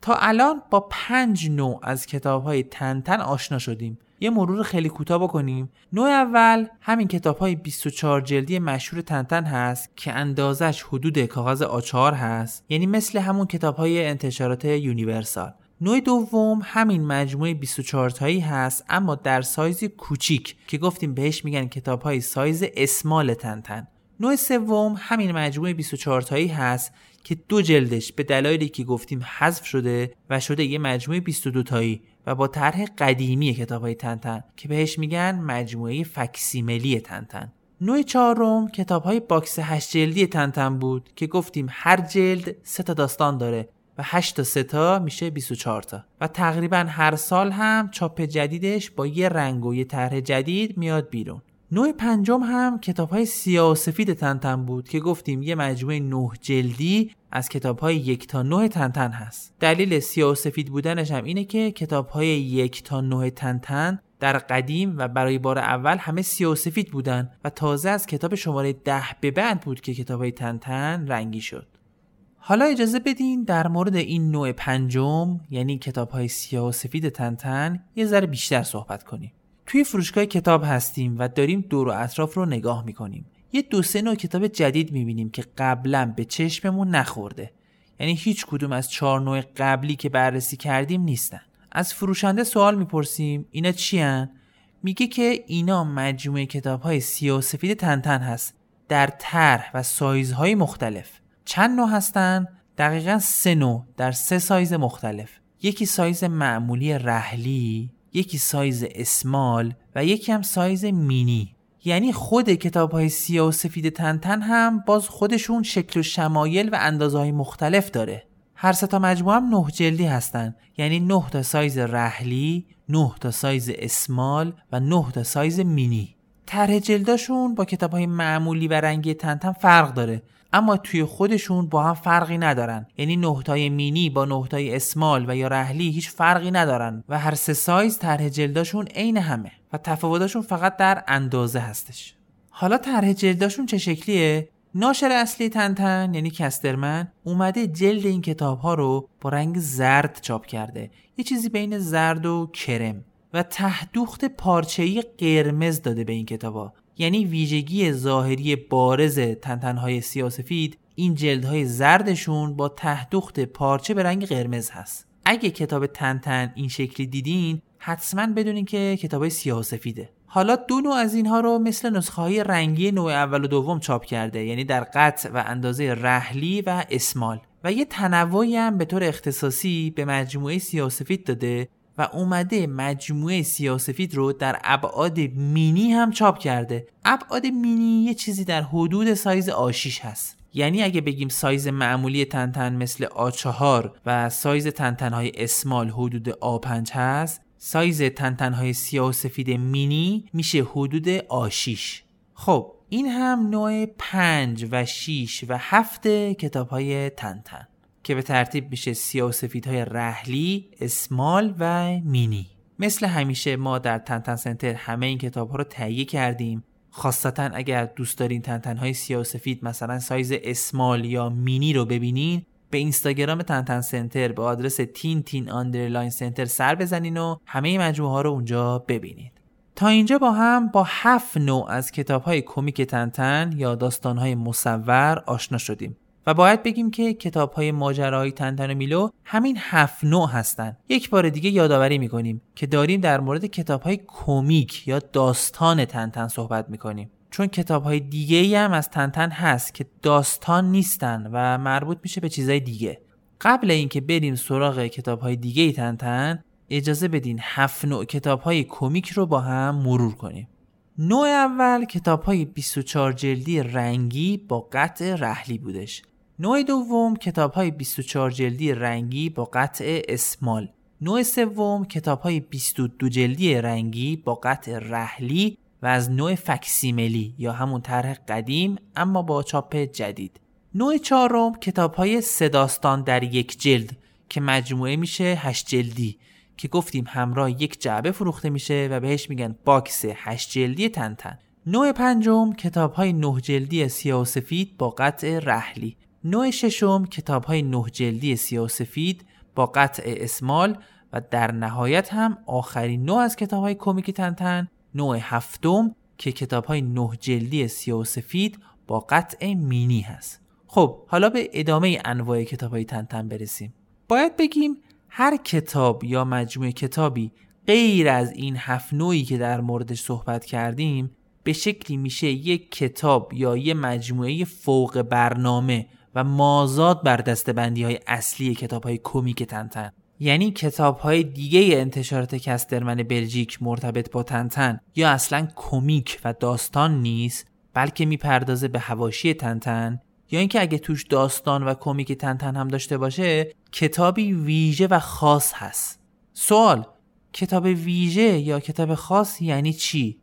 تا الان با پنج نوع از کتاب های تن تن آشنا شدیم. یه مرور خیلی کوتاه بکنیم. نوع اول همین کتاب های 24 جلدی مشهور تنتن هست که اندازش حدود کاغذ آچار هست. یعنی مثل همون کتاب های انتشارات یونیورسال. نوع دوم همین مجموعه 24 تایی هست اما در سایز کوچیک که گفتیم بهش میگن کتاب های سایز small تنتن. نوع سوم همین مجموعه 24 تایی هست که دو جلدش به دلایلی که گفتیم حذف شده و شده یه مجموعه 22 تایی و با طرح قدیمی کتاب های تنتن که بهش میگن مجموعه فکسیمیلی تنتن. نوع چهارم کتاب های باکس 8 جلدی تنتن بود که گفتیم هر جلد سه تا داستان داره. و 8 تا 3 تا میشه 24 تا. و تقریبا هر سال هم چاپ جدیدش با یه رنگ و یه طرح جدید میاد بیرون. نوع پنجم هم کتاب های سیاه و سفید تنتن بود که گفتیم یه مجموعه نه جلدی از کتاب های یک تا نه تنتن هست. دلیل سیاه و سفید بودنش هم اینه که کتاب های یک تا نه تنتن در قدیم و برای بار اول همه سیاه و سفید بودن و تازه از کتاب شماره ده به بعد بود که کتاب های تنتن رنگی شد. حالا اجازه بدین در مورد این نوع پنجم یعنی کتاب های سیاه و سفید تنتن یه ذره بیشتر صحبت کنیم. توی فروشگاه کتاب هستیم و داریم دور و اطراف رو نگاه می‌کنیم. یه دو سه نوع کتاب جدید می‌بینیم که قبلا به چشممون نخورده. یعنی هیچ کدوم از چهار نوع قبلی که بررسی کردیم نیستن. از فروشنده سوال می‌پرسیم اینا چی؟ میگه که اینا مجموعه کتاب های سیاه و سفید تنتن هست. در طرح و سایزهای مختلف. چند نوع هستن؟ دقیقا سه نوع در سه سایز مختلف. یکی سایز معمولی رحلی یکی سایز small و یکی هم سایز مینی. یعنی خود کتاب های سیاه و سفید تنتن هم باز خودشون شکل و شمایل و اندازه های مختلف داره. هر سه تا مجموعه هم نه جلدی هستن. یعنی نه تا سایز رحلی، نه تا سایز small و نه تا سایز مینی. طرح جلداشون با کتاب های معمولی و رنگی تنتن فرق داره. اما توی خودشون با هم فرقی ندارن. یعنی نهتای مینی با نهتای اسمال و یا رحلی هیچ فرقی ندارن و هر سه سایز طرح جلداشون عین همه و تفاوتاشون فقط در اندازه هستش. حالا طرح جلداشون چه شکلیه؟ ناشر اصلی تنتن یعنی کسترمن اومده جلد این کتاب ها رو با رنگ زرد چاپ کرده. یه چیزی بین زرد و کرم و تهدوخت پارچه‌ای قرمز داده به این کتابا یعنی ویژگی ظاهری بارز تنتنهای سیاسفید این جلدهای زردشون با تهدخت پارچه به رنگ قرمز هست. اگه کتاب تنتن این شکلی دیدین حتما بدونین که کتاب سیاسفیده. حالا دو نوع از اینها رو مثل نسخه های رنگی نوع اول و دوم چاپ کرده یعنی در قطع و اندازه رحلی و اسمال. و یه تنوعی هم به طور اختصاصی به مجموعه سیاسفید داده و اومده مجموعه سیاه‌سفید رو در ابعاد مینی هم چاپ کرده. ابعاد مینی یه چیزی در حدود سایز آ شیش هست. یعنی اگه بگیم سایز معمولی تنتن مثل آ4 و سایز تنتنهای اسمال حدود آ5 هست سایز تنتنهای سیاه و مینی میشه حدود آ شیش. خب این هم نوع پنج و 6 و هفت کتاب های تنتن. که به ترتیب میشه سیاه رحلی، small و مینی. مثل همیشه ما در تنتن سنتر همه این کتاب ها رو تهیه کردیم. خواستا اگر دوست دارین تنتن های سفید مثلا سایز small یا مینی رو ببینین به اینستاگرام تنتن سنتر به آدرس tintin underline center سر بزنین و همه مجموعه ها رو اونجا ببینید. تا اینجا با هم با هفت نوع از کتاب های کمیک تنتن یا داستان های مصور آشنا شدیم. و باید بگیم که کتاب های ماجراهای تنتن و میلو همین هفت نوع هستند. یک بار دیگه یادآوری می‌کنیم که داریم در مورد کتاب های کمیک یا داستان تنتن صحبت می‌کنیم. چون کتاب های دیگه ای هم از تنتن هست که داستان نیستن و مربوط میشه به چیزهای دیگه. قبل اینکه بریم سراغ کتاب های دیگه ای تنتن اجازه بدین هفت نوع کتاب های کمیک رو با هم مرور کنیم. نوع اول کتاب های 24 جلدی رنگی با قطع رحلی بودش نوع دوم کتاب های 24 جلدی رنگی با قطع small. نوع سوم کتاب های 22 جلدی رنگی با قطع رحلی و از نوع فکسیمیلی یا همون طرح قدیم اما با چاپ جدید. نوع چهارم کتاب های داستان در یک جلد که مجموعه میشه هشت جلدی که گفتیم همراه یک جعبه فروخته میشه و بهش میگن باکس هشت جلدی تنتن نوع پنجم کتاب های نه جلدی سیاه و سفید با قطع رحلی. نوع ششم کتاب های نه جلدی سیاه و سفید با قطع اسمال و در نهایت هم آخرین نوع از کتاب های کمیک تنتن. نوع هفتم که کتاب های نه جلدی سیاه و سفید با قطع مینی هست. خب حالا به ادامه انواع کتاب های تنتن برسیم. باید بگیم هر کتاب یا مجموعه کتابی غیر از این هفت نوعی که در موردش صحبت کردیم به شکلی میشه یک کتاب یا یه مجموعه فوق برنامه و مازاد بر دستبندی های اصلی کتاب های کمیک تنتن. یعنی کتاب های دیگه انتشارات کسترمن بلژیک مرتبط با تنتن. یا اصلا کمیک و داستان نیست بلکه می‌پردازه به هواشی تنتن. یا اینکه اگه توش داستان و کمیک تنتن هم داشته باشه کتابی ویژه و خاص هست. سوال کتاب ویژه یا کتاب خاص یعنی چی؟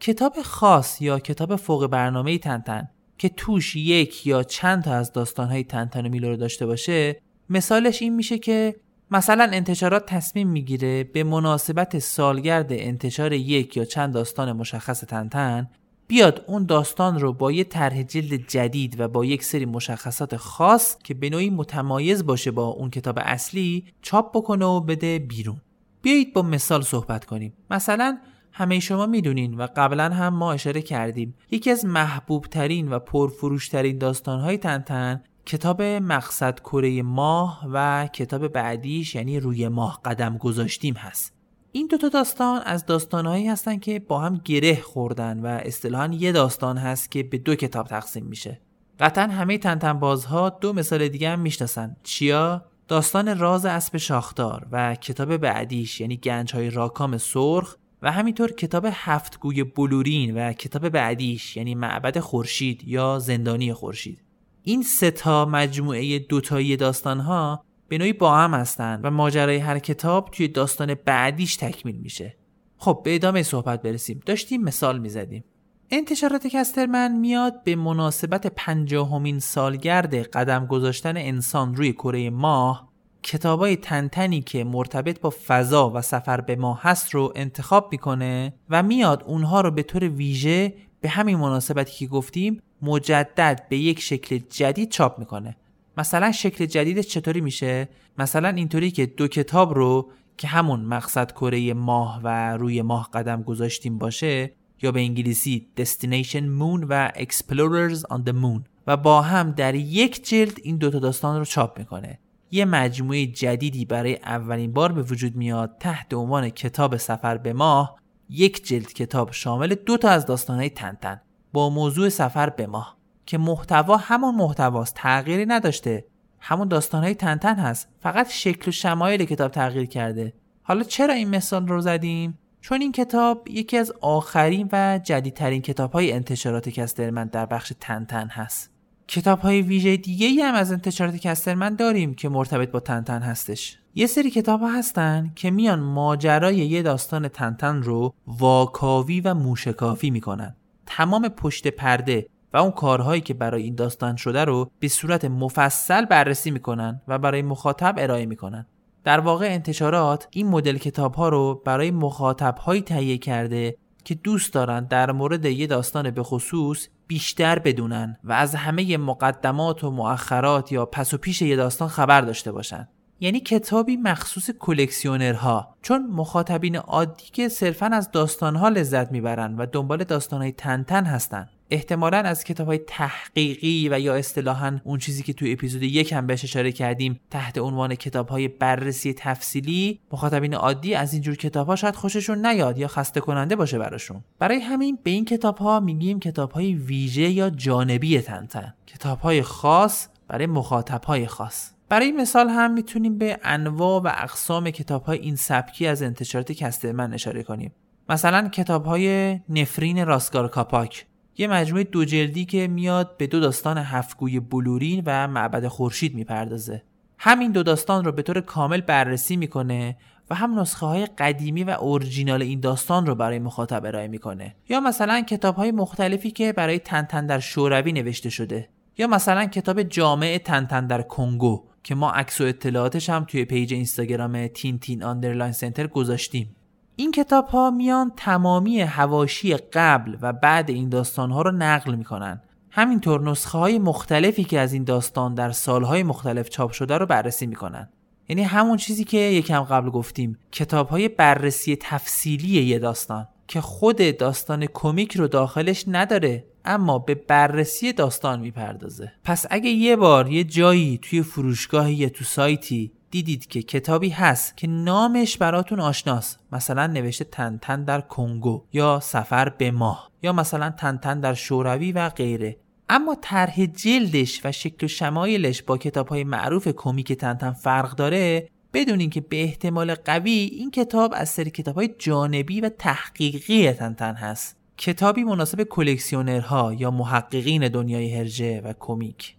کتاب خاص یا کتاب فوق برنامه تنتن؟ که توش یک یا چند تا از داستانهای تنتن میلو رو داشته باشه مثالش این میشه که مثلا انتشارات تصمیم می‌گیره به مناسبت سالگرد انتشار یک یا چند داستان مشخص تنتن بیاد اون داستان رو با یه طرح جلد جدید و با یک سری مشخصات خاص که به نوعی متمایز باشه با اون کتاب اصلی چاپ بکنه و بده بیرون. بیایید با مثال صحبت کنیم. مثلا همه شما می‌دونین و قبلا هم ما اشاره کردیم. یکی از محبوب ترین و پرفروش ترین داستان های تنتن کتاب مقصد کره ماه و کتاب بعدیش یعنی روی ماه قدم گذاشتیم هست. این دوتا داستان از داستانهایی هستن که با هم گره خوردن و اصطلاحا یه داستان هست که به دو کتاب تقسیم میشه. قطعا همه تنتن بازها دو مثال دیگه هم می‌شناسن. چیا؟ داستان راز اسب شاخدار و کتاب بعدیش یعنی گنج های راکام سرخ و همینطور کتاب هفتگوی بلورین و کتاب بعدیش یعنی معبد خورشید یا زندانی خورشید. این سه تا مجموعه دوتایی داستان ها به نوعی با هم هستن و ماجرای هر کتاب توی داستان بعدیش تکمیل میشه. خب به ادامه صحبت برسیم. داشتیم مثال می‌زدیم. انتشارات کسترمن میاد به مناسبت پنجاهمین سالگرد قدم گذاشتن انسان روی کره ماه کتابای تنتنی که مرتبط با فضا و سفر به ماه هست رو انتخاب می‌کنه و میاد اونها رو به طور ویژه به همین مناسبتی که گفتیم مجدد به یک شکل جدید چاپ می‌کنه. مثلا شکل جدیدش چطوری میشه؟ مثلا اینطوری که دو کتاب رو که همون مقصد کره ماه و روی ماه قدم گذاشتیم باشه یا به انگلیسی Destination Moon و Explorers on the Moon و با هم در یک جلد این دوتا داستان رو چاپ می‌کنه. یه مجموعه جدیدی برای اولین بار به وجود میاد تحت عنوان کتاب سفر به ماه یک جلد کتاب شامل دو تا از داستانهای تنتن با موضوع سفر به ماه که محتوا همون محتواست تغییری نداشته. همون داستانهای تنتن هست فقط شکل و شمایل کتاب تغییر کرده. حالا چرا این مثال رو زدیم؟ چون این کتاب یکی از آخرین و جدیدترین کتاب های انتشارات کسترمن در بخش تنتن هست. کتاب های ویژه دیگه ای هم از انتشارات کسترمن داریم که مرتبط با تنتن هستش. یه سری کتاب ها هستن که میان ماجرای یه داستان تنتن رو واکاوی و موشکافی می‌کنن. تمام پشت پرده و اون کارهایی که برای این داستان شده رو به صورت مفصل بررسی می‌کنن و برای مخاطب ارائه می‌کنن. در واقع انتشارات این مدل کتاب ها رو برای مخاطب هایی تهیه کرده که دوست دارن در مورد یه داستان به خصوص بیشتر بدونن و از همه مقدمات و مؤخرات یا پس و پیش یه داستان خبر داشته باشن. یعنی کتابی مخصوص کلکسیونرها. چون مخاطبین عادی که صرفا از داستانها لذت می‌برن و دنبال داستانهای تنتن هستن. احتمالا از کتاب های تحقیقی و یا اصطلاحا اون چیزی که توی اپیزود یک هم بهش اشاره کردیم تحت عنوان کتاب های بررسی تفصیلی مخاطبین عادی از اینجور کتاب ها شاید خوششون نیاد یا خسته کننده باشه براشون. برای همین به این کتاب ها میگیم کتاب های ویژه یا جانبی تنتن کتاب های خاص برای مخاطب های خاص. برای مثال هم می‌تونیم به انواع و اقسام کتاب های این سبکی از انتشارات کسترمن اشاره کنیم. مثلا کتاب های نفرین راسکار کاپاک. یه مجموعه دو جلدی که میاد به دو داستان هفت گوی بلورین و معبد خورشید می‌پردازه. همین دو داستان رو به طور کامل بررسی می‌کنه و هم نسخه های قدیمی و اورجینال این داستان رو برای مخاطب ارائه می‌کنه. یا مثلا کتاب های مختلفی که برای تنتن در شوروی نوشته شده. یا مثلا کتاب جامع تنتن در کنگو که ما عکس و اطلاعاتش هم توی پیج اینستاگرام tintin underline center گذاشتیم. این کتاب ها میان تمامی هواشی قبل و بعد این داستان ها رو نقل می‌کنن. همینطور نسخه های مختلفی که از این داستان در سالهای مختلف چاپ شده رو بررسی می‌کنن. یعنی همون چیزی که یکم قبل گفتیم کتاب های بررسی تفصیلی یه داستان که خود داستان کمیک رو داخلش نداره اما به بررسی داستان می‌پردازه. پس اگه یه بار یه جایی توی فروشگاهی یا تو سایتی دیدید که کتابی هست که نامش براتون آشناست. مثلا نوشته تنتن در کنگو یا سفر به ماه یا مثلا تنتن در شوروی و غیره. اما طرح جلدش و شکل و شمایلش با کتاب های معروف کمیک تنتن فرق داره؟ بدونین که به احتمال قوی این کتاب از سری کتاب های جانبی و تحقیقی تنتن هست. کتابی مناسب کلکسیونرها یا محققین دنیای هرجه و کمیک.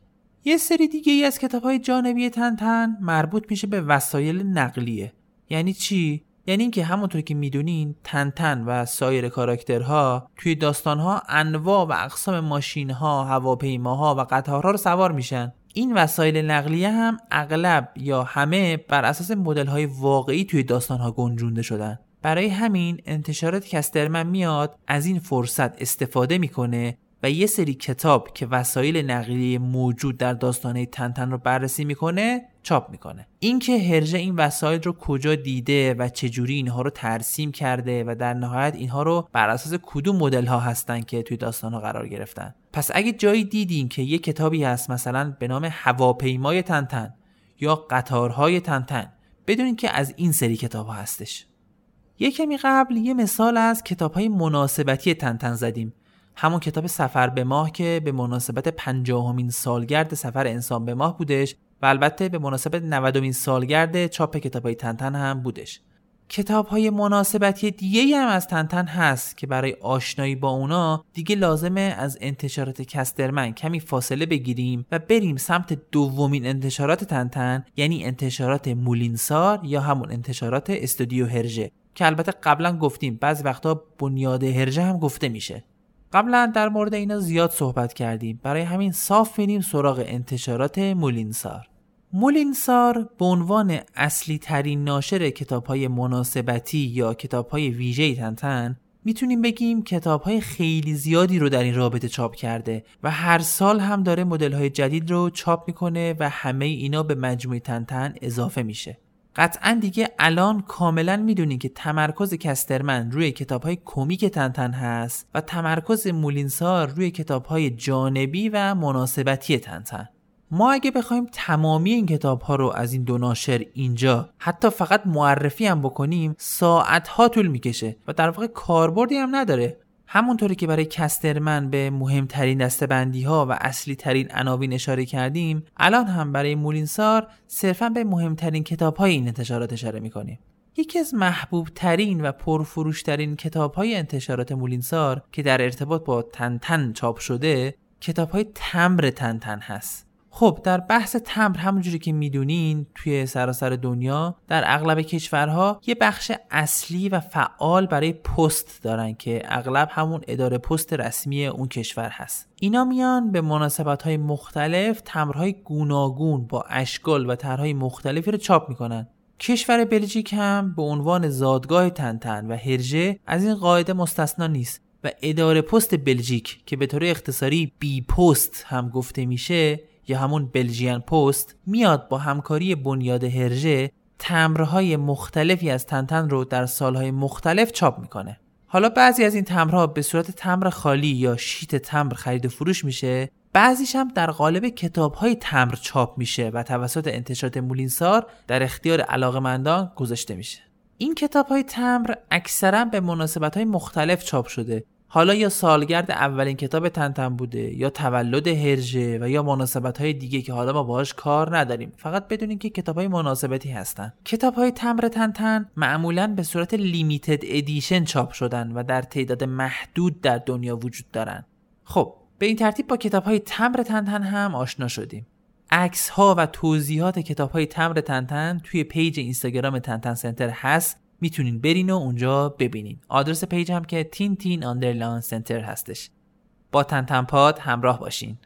یه سری دیگه ای از کتاب های جانبی تنتن مربوط میشه به وسایل نقلیه. یعنی چی؟ یعنی اینکه همونطور که می‌دونین تنتن و سایر کاراکترها توی داستانها انواع و اقسام ماشینها، هواپیماها و قطارها رو سوار میشن. این وسایل نقلیه هم اغلب یا همه بر اساس مدل های واقعی توی داستان ها گنجونده شدن. برای همین انتشارات کسترمن میاد از این فرصت استفاده می‌کنه و یه سری کتاب که وسایل نقلیه موجود در داستانه تنتن رو بررسی می‌کنه چاپ می‌کنه. اینکه هرژه این وسایل رو کجا دیده و چجوری اینها رو ترسیم کرده و در نهایت اینها رو بر اساس کدوم مدل ها هستن که توی داستان ها قرار گرفتن. پس اگه جایی دیدین که یه کتابی هست مثلا به نام هواپیمای تنتن یا قطارهای تنتن بدونین که از این سری کتاب ها هستش. یه کمی قبل یه مثال از کتاب های مناسبتی تنتن زدیم. همون کتاب سفر به ماه که به مناسبت پنجاهمین سالگرد سفر انسان به ماه بودش و البته به مناسبت 90 سالگرد چاپ کتاب های تنتن هم بودش. کتاب های مناسبتی دیگه هم از تنتن هست که برای آشنایی با اونا دیگه لازمه از انتشارات کسترمن کمی فاصله بگیریم و بریم سمت دومین انتشارات تنتن یعنی انتشارات مولینسار یا همون انتشارات استودیو هرژه که البته قبلا گفتیم بعضی وقتا بنیاد هرژه هم گفته میشه. قبلا در مورد اینا زیاد صحبت کردیم. برای همین صاف میریم سراغ انتشارات مولینسار. مولینسار به عنوان اصلی ترین ناشر کتاب های مناسبتی یا کتاب های ویژه تنتن می‌تونیم بگیم کتاب های خیلی زیادی رو در این رابطه چاپ کرده و هر سال هم داره مدل های جدید رو چاپ می‌کنه و همه اینا به مجموعه تنتن اضافه میشه. قطعا دیگه الان کاملا می‌دونین که تمرکز کسترمن روی کتاب های کمیک تنتن هست و تمرکز مولینسار روی کتاب های جانبی و مناسبتی تنتن. ما اگه بخوایم تمامی این کتاب ها رو از این دو ناشر اینجا حتی فقط معرفی هم بکنیم ساعت ها طول می‌کشه و در واقع کاربردی هم نداره. همونطوری که برای کسترمن به مهمترین دستبندی ها و اصلی ترین عناوین اشاره کردیم الان هم برای مولینسار صرفا به مهمترین کتاب های این انتشارات اشاره می‌کنیم. یکی از محبوب ترین و پرفروش ترین کتاب های انتشارات مولینسار که در ارتباط با تنتن چاپ شده کتاب های تمر تنتن هست. خب در بحث تمبر همونجوری که می‌دونین توی سراسر دنیا در اغلب کشورها یه بخش اصلی و فعال برای پست دارن که اغلب همون اداره پست رسمی اون کشور هست. اینا میان به مناسبت های مختلف تمرهای گوناگون با اشکال و طرحهای مختلفی رو چاپ می‌کنن. کشور بلژیک هم به عنوان زادگاه تنتن و هرژه از این قاعده مستثنا نیست و اداره پست بلژیک که به طور اختصاری بی پست هم گفته میشه یا همون بلژیان پست میاد با همکاری بنیاد هرژه تمرهای مختلفی از تنتن رو در سالهای مختلف چاپ می‌کنه. حالا بعضی از این تمرها به صورت تمر خالی یا شیت تمر خرید و فروش میشه. بعضیش هم در قالب کتاب های تمر چاپ میشه و توسط انتشارات مولینسار در اختیار علاقمندان گذاشته میشه. این کتاب های تمر اکثرا به مناسبت های مختلف چاپ شده. حالا یا سالگرد اولین کتاب تنتن بوده یا تولد هرژه و یا مناسبت های دیگه که حالا ما باهاش کار نداریم. فقط بدونین که کتاب های مناسبتی هستن. کتاب های تم‌دار تنتن معمولا به صورت limited edition چاپ شدن و در تعداد محدود در دنیا وجود دارن. خب به این ترتیب با کتاب های تم‌دار تنتن هم آشنا شدیم. عکس ها و توضیحات کتاب های تم‌دار تنتن توی پیج اینستاگرام تنتن سنتر هست. می‌تونین برین و اونجا ببینین. آدرس پیج هم که tintin underline center هستش. با تنتن پاد همراه باشین.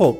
خب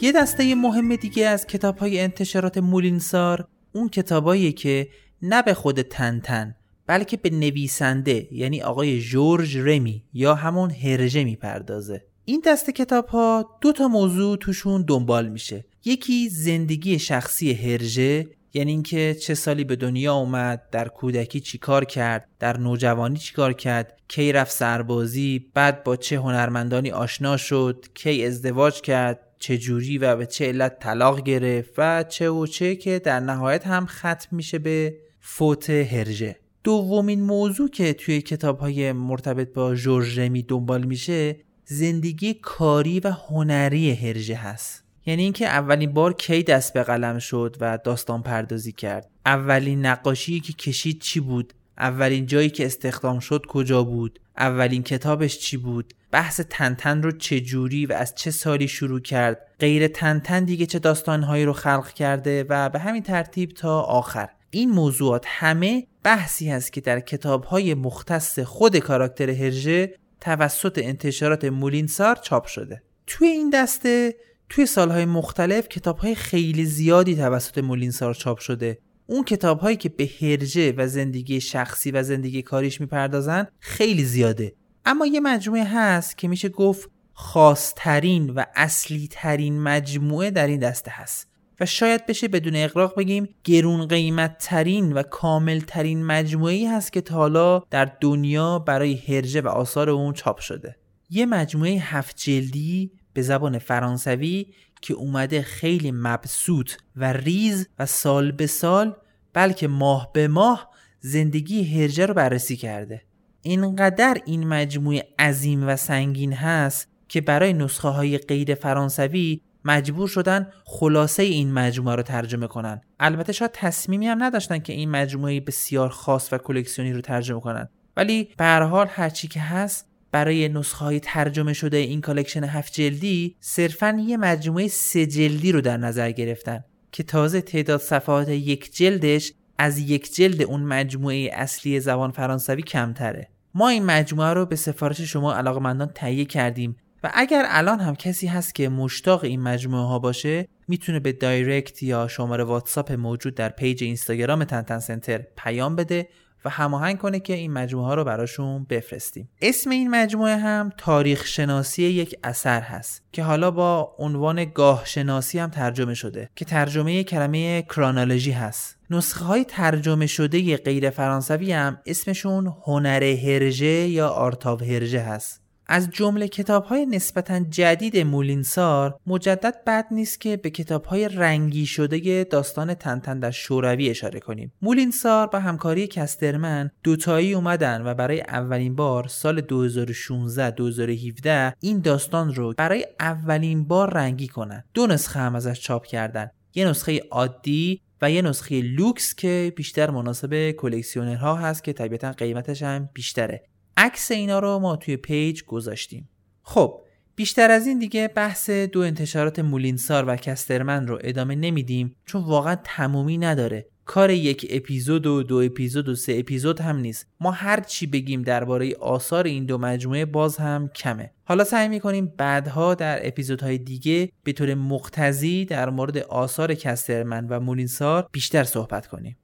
یه دسته مهم دیگه از کتاب های انتشارات مولینسار اون کتابایی که نه به خود تنتن بلکه به نویسنده یعنی آقای جورج رمی یا همون هرژه می‌پردازه. این دست کتاب ها دو تا موضوع توشون دنبال میشه. یکی زندگی شخصی هرژه یعنی اینکه چه سالی به دنیا اومد در کودکی چیکار کرد در نوجوانی چیکار کرد کی رفت سربازی بعد با چه هنرمندانی آشنا شد کی ازدواج کرد چه جوری و به چه علت طلاق گرفت و چه و چه که در نهایت هم ختم میشه به فوت هرژه. دومین موضوع که توی کتاب های مرتبط با جورج رمی دنبال میشه زندگی کاری و هنری هرژه هست. یعنی اینکه اولین بار کی دست به قلم شد و داستان پردازی کرد. اولین نقاشی که کشید چی بود؟ اولین جایی که استخدام شد کجا بود؟ اولین کتابش چی بود؟ بحث تنتن رو چه جوری و از چه سالی شروع کرد؟ غیر تنتن دیگه چه داستانهایی رو خلق کرده و به همین ترتیب تا آخر. این موضوعات همه بحثی هست که در کتابهای مختص خود کاراکتر هرژه توسط انتشارات مولینسار چاپ شده. توی این دسته توی سالهای مختلف کتابهای خیلی زیادی توسط مولینسار چاپ شده. اون کتابهایی که به هرجه و زندگی شخصی و زندگی کاریش می‌پردازن خیلی زیاده. اما یه مجموعه هست که میشه گفت خاصترین و اصلی ترین مجموعه در این دسته هست. و شاید بشه بدون اقراق بگیم گرون قیمت ترین و کامل ترین مجموعه ای هست که تا حالا در دنیا برای هرجه و آثار اون چاپ شده. یه مجموعه هفت جلدی به زبان فرانسوی که اومده خیلی مبسوط و ریز و سال به سال بلکه ماه به ماه زندگی هرجه رو بررسی کرده. اینقدر این مجموعه عظیم و سنگین هست که برای نسخه های غیر فرانسوی مجبور شدن خلاصه این مجموعه رو ترجمه کنن. البته شاید تصمیمی هم نداشتن که این مجموعه بسیار خاص و کلکسیونی رو ترجمه کنن. ولی به هر حال هرچی که هست برای نسخه های ترجمه شده این collection هفت جلدی صرفا یه مجموعه سه جلدی رو در نظر گرفتن که تازه تعداد صفحات یک جلدش از یک جلد اون مجموعه اصلی زبان فرانسوی کمتره. ما این مجموعه رو به سفارش شما علاقمندان تهیه کردیم و اگر الان هم کسی هست که مشتاق این مجموعه ها باشه می‌تونه به direct یا شماره واتساپ موجود در پیج اینستاگرام تنتن سنتر پیام بده و هماهنگ کنه که این مجموعه ها رو براشون بفرستیم. اسم این مجموعه هم تاریخ شناسی یک اثر هست که حالا با عنوان گاه شناسی هم ترجمه شده که ترجمه کلمه کرانولوژی هست. نسخه های ترجمه شده غیر فرانسوی هم اسمشون هنر هرژه یا آرتاو هرژه هست. از جمله کتاب های نسبتا جدید مولینسار مجدد بد نیست که به کتاب های رنگی شده داستان تنتن در شوروی اشاره کنیم. مولینسار با همکاری کسترمن دوتایی اومدن و برای اولین بار سال 2016 2017 این داستان رو برای اولین بار رنگی کنن. دو نسخه هم ازش چاپ کردن. یه نسخه عادی و یه نسخه لوکس که بیشتر مناسب کلکسیونرها هست که طبیعتا قیمتش هم بیشتره. عکس اینا رو ما توی پیج گذاشتیم. خب بیشتر از این دیگه بحث دو انتشارات مولینسار و کسترمن رو ادامه نمیدیم چون واقعا تمومی نداره. کار یک اپیزود و دو اپیزود و سه اپیزود هم نیست. ما هر چی بگیم درباره آثار این دو مجموعه باز هم کمه. حالا سعی می‌کنیم بعدها در اپیزودهای دیگه به طور مقتضی در مورد آثار کسترمن و مولینسار بیشتر صحبت کنیم.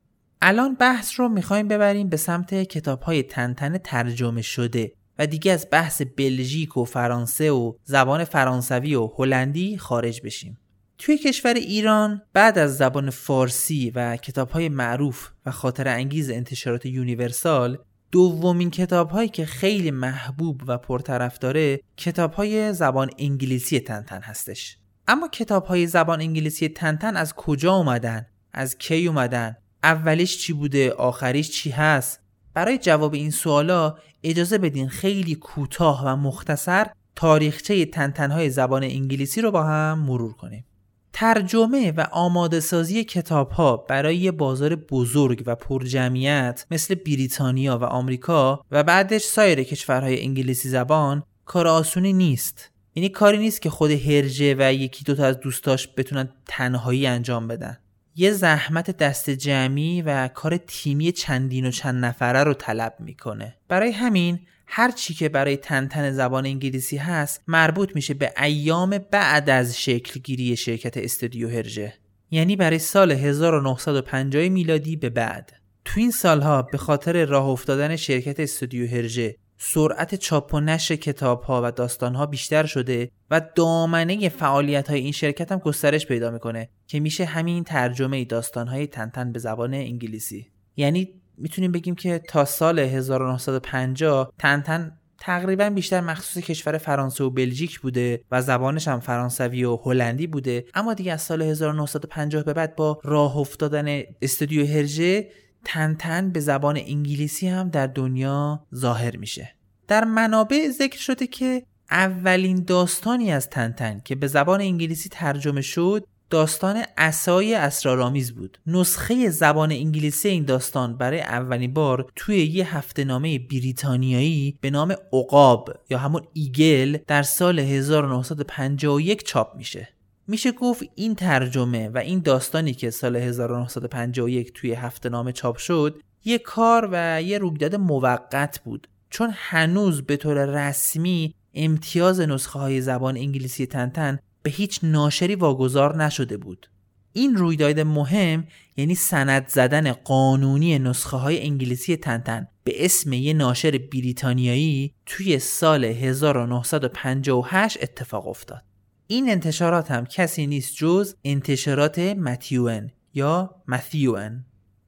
الان بحث رو می‌خوایم ببریم به سمت کتاب های تنتن ترجمه شده و دیگه از بحث بلژیک و فرانسه و زبان فرانسوی و هلندی خارج بشیم توی کشور ایران بعد از زبان فارسی و کتاب های معروف و خاطر انگیز انتشارات یونیورسال دومین کتاب هایی که خیلی محبوب و پرطرف داره کتاب های زبان انگلیسی تنتن هستش اما کتاب های زبان انگلیسی تنتن از کجا اومدن؟ از کی اومدن؟ اولیش چی بوده آخریش چی هست؟ برای جواب این سوالا اجازه بدین خیلی کوتاه و مختصر تاریخچه تنتنهای زبان انگلیسی رو با هم مرور کنیم. ترجمه و آماده سازی کتاب ها برای بازار بزرگ و پرجمعیت مثل بریتانیا و آمریکا و بعدش سایر کشورهای انگلیسی زبان کار آسونی نیست. یعنی کاری نیست که خود هرجه و یکی دوتا از دوستاش بتونن تنهایی انجام بدن. یه زحمت دست جمعی و کار تیمی چندین و چند نفره رو طلب می‌کنه. برای همین هر چی که برای تنتن زبان انگلیسی هست مربوط میشه به ایام بعد از شکل گیری شرکت استودیو هرژه. یعنی برای سال 1950 میلادی به بعد. تو این سالها به خاطر راه افتادن شرکت استودیو هرژه سرعت چاپ و نشر کتاب ها و داستان ها بیشتر شده و دامنه فعالیت های این شرکت هم گسترش پیدا می‌کنه که میشه همین ترجمه داستان های تنتن به زبان انگلیسی. یعنی می‌تونیم بگیم که تا سال 1950 تنتن تقریبا بیشتر مخصوص کشور فرانسه و بلژیک بوده و زبانش هم فرانسوی و هلندی بوده. اما دیگه از سال 1950 به بعد با راه افتادن استودیو هرژه تنتن به زبان انگلیسی هم در دنیا ظاهر میشه. در منابع ذکر شده که اولین داستانی از تنتن که به زبان انگلیسی ترجمه شد داستان اسای اسرارآمیز بود. نسخه زبان انگلیسی این داستان برای اولین بار توی یه هفته نامه بریتانیایی به نام عقاب یا همون ایگل در سال 1951 چاپ میشه. میشه گفت این ترجمه و این داستانی که سال 1951 توی هفته نامه چاپ شد یه کار و یه رویداد موقت بود. چون هنوز به طور رسمی امتیاز نسخه های زبان انگلیسی تنتن به هیچ ناشری واگذار نشده بود. این رویداد مهم یعنی سند زدن قانونی نسخه های انگلیسی تنتن به اسم یه ناشر بریتانیایی توی سال 1958 اتفاق افتاد. این انتشارات هم کسی نیست جز انتشارات متیون یا متیون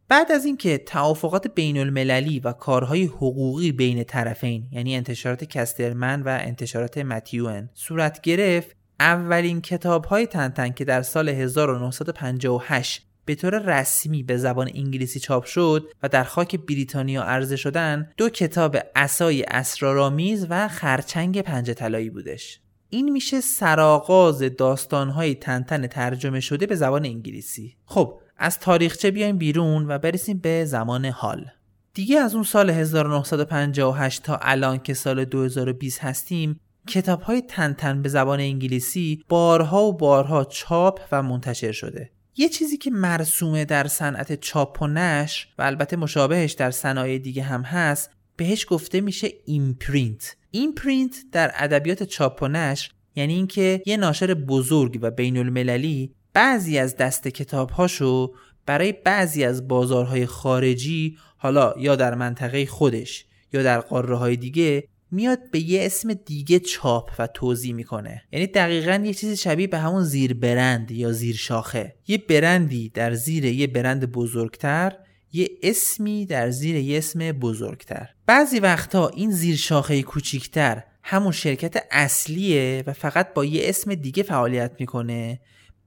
بعد از اینکه توافقات بین المللی و کارهای حقوقی بین طرفین یعنی انتشارات کسترمن و انتشارات متیون صورت گرفت اولین کتاب های تنتن که در سال 1958 به طور رسمی به زبان انگلیسی چاپ شد و در خاک بریتانیا عرضه شدن دو کتاب اسای اسرارآمیز و خرچنگ پنج طلایی بودش. این میشه سرآغاز داستانهای تنتن ترجمه شده به زبان انگلیسی. خب از تاریخچه بیایم بیرون و برسیم به زمان حال. دیگه از اون سال 1958 تا الان که سال 2020 هستیم کتاب های تنتن به زبان انگلیسی بارها و بارها چاپ و منتشر شده. یه چیزی که مرسومه در صنعت چاپ و نشر و البته مشابهش در صنایع دیگه هم هست بهش گفته میشه imprint imprint در ادبیات چاپ و نشر یعنی اینکه یه ناشر بزرگ و بین المللی بعضی از دسته کتاب هاشو برای بعضی از بازارهای خارجی حالا یا در منطقه خودش یا در قاره های دیگه میاد به یه اسم دیگه چاپ و توزیع می‌کنه. یعنی دقیقا یه چیزی شبیه به همون زیر برند یا زیر شاخه. یه برندی در زیر یه برند بزرگتر یه اسمی در زیر یه اسم بزرگتر. بعضی وقتا این زیر شاخه کوچیکتر همون شرکت اصلیه و فقط با یه اسم دیگه فعالیت می‌کنه.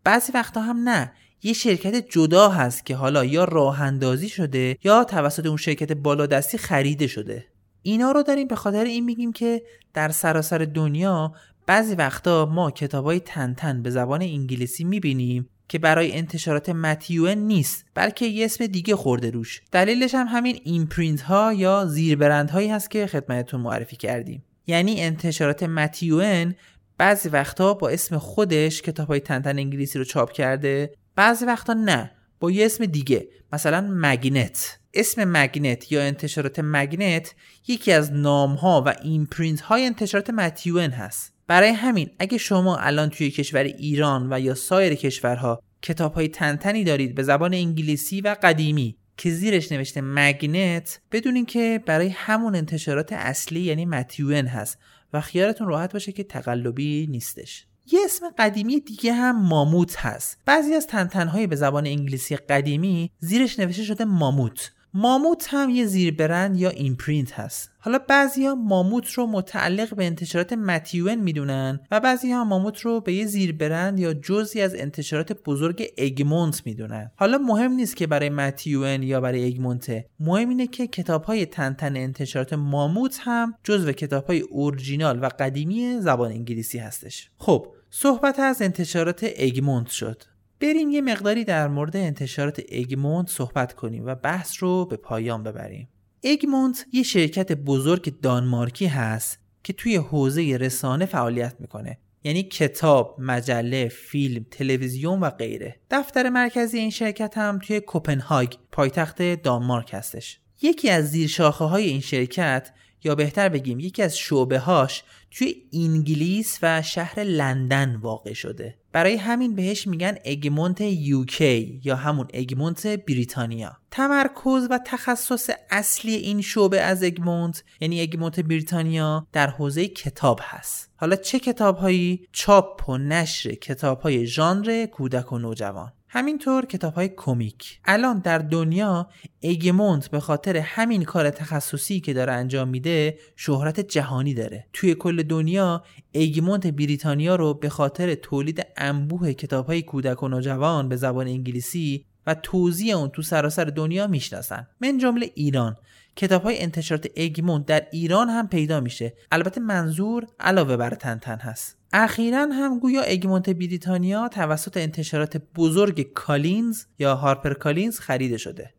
بعضی وقتا هم نه. یه شرکت جدا هست که حالا یا راه اندازی شده یا توسط اون شرکت بالادستی خریده شده. اینا رو داریم به خاطر این میگیم که در سراسر دنیا بعضی وقتا ما کتابای تنتن به زبان انگلیسی می‌بینیم. که برای انتشارات متیون نیست بلکه یه اسم دیگه خورده روش. دلیلش هم همین imprint ها یا زیربرند هایی هست که خدمتتون معرفی کردیم. یعنی انتشارات متیون بعضی وقتا با اسم خودش کتاب های تنتن انگلیسی رو چاپ کرده بعضی وقتا نه با یه اسم دیگه مثلا مگنت. اسم مگنت یا انتشارات مگنت یکی از نام ها و imprint های انتشارات متیون هست. برای همین اگه شما الان توی کشور ایران و یا سایر کشورها کتاب های تنتنی دارید به زبان انگلیسی و قدیمی که زیرش نوشته مگنت بدونین که برای همون انتشارات اصلی یعنی متیون هست و خیالتون راحت باشه که تقلبی نیستش. یه اسم قدیمی دیگه هم ماموت هست. بعضی از تنتنهای به زبان انگلیسی قدیمی زیرش نوشته شده ماموت. ماموت هم یه زیربرند یا imprint هست. حالا بعضیا ماموت رو متعلق به انتشارات متیون می‌دونن و بعضی ها ماموت رو به یه زیربرند یا جزی از انتشارات بزرگ اگمونت می‌دونن. حالا مهم نیست که برای متیون یا برای اگمونته مهم اینه که کتاب های تنتن انتشارات ماموت هم جزو کتاب های اورجینال و قدیمی زبان انگلیسی هستش. خب صحبت از انتشارات اگمونت شد. بریم یه مقداری در مورد انتشارات اگمونت صحبت کنیم و بحث رو به پایان ببریم اگمونت یه شرکت بزرگ دانمارکی هست که توی حوزه رسانه فعالیت می‌کنه یعنی کتاب، مجله، فیلم، تلویزیون و غیره. دفتر مرکزی این شرکت هم توی کوپنهاگ، پایتخت دانمارک هستش. یکی از زیرشاخه های این شرکت یا بهتر بگیم یکی از شعبه هاش توی انگلیس و شهر لندن واقع شده. برای همین بهش میگن اگمونت یوکی یا همون اگمونت بریتانیا. تمرکز و تخصص اصلی این شعبه از اگمونت یعنی اگمونت بریتانیا در حوزه کتاب هست. حالا چه کتاب هایی؟ چاپ و نشر کتاب های ژانر کودک و نوجوان. همینطور کتاب های کمیک. الان در دنیا اگمونت به خاطر همین کار تخصصی که داره انجام میده شهرت جهانی داره. توی کل دنیا اگمونت بریتانیا رو به خاطر تولید انبوه کتاب های کودک و نوجوان به زبان انگلیسی و توضیح اون تو سراسر دنیا می‌شناسن. من جمله ایران. کتاب های انتشارات اگمونت در ایران هم پیدا میشه. البته منظور علاوه بر تنتن هست. اخیرا هم گویا اگمونت بریتانیا توسط انتشارات بزرگ کالینز یا هارپر کالینز خریده شده.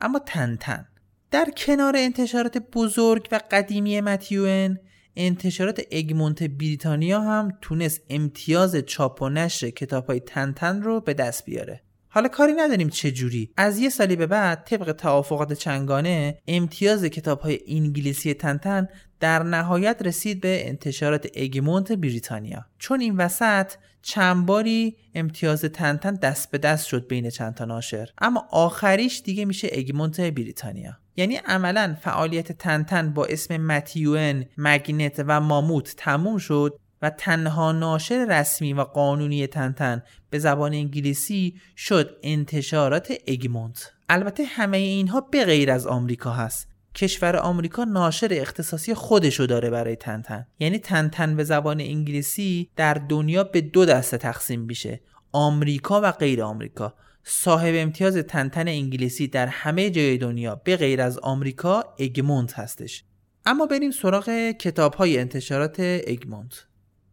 اما تنتن در کنار انتشارات بزرگ و قدیمی متیون انتشارات اگمونت بریتانیا هم تونست امتیاز چاپ و نشر کتاب های تنتن رو به دست بیاره. حالا کاری نداریم چه جوری. از یه سالی به بعد طبق توافقات چنگانه امتیاز کتاب های انگلیسی تنتن در نهایت رسید به انتشارات اگمونت بریتانیا. چون این وسط چند باری امتیاز تنتن دست به دست شد بین چند تا ناشر. اما آخریش دیگه میشه اگمونت بریتانیا. یعنی عملا فعالیت تنتن با اسم متیون، مگنت و ماموت تموم شد و تنها ناشر رسمی و قانونی تنتن به زبان انگلیسی شد انتشارات اگمونت. البته همه اینها به غیر از آمریکا هست. کشور آمریکا ناشر اختصاصی خودشو داره برای تنتن. یعنی تنتن به زبان انگلیسی در دنیا به دو دسته تقسیم میشه. آمریکا و غیر آمریکا. صاحب امتیاز تنتن انگلیسی در همه جای دنیا به غیر از آمریکا اگمونت هستش. اما بریم سراغ کتاب های انتشارات اگمونت.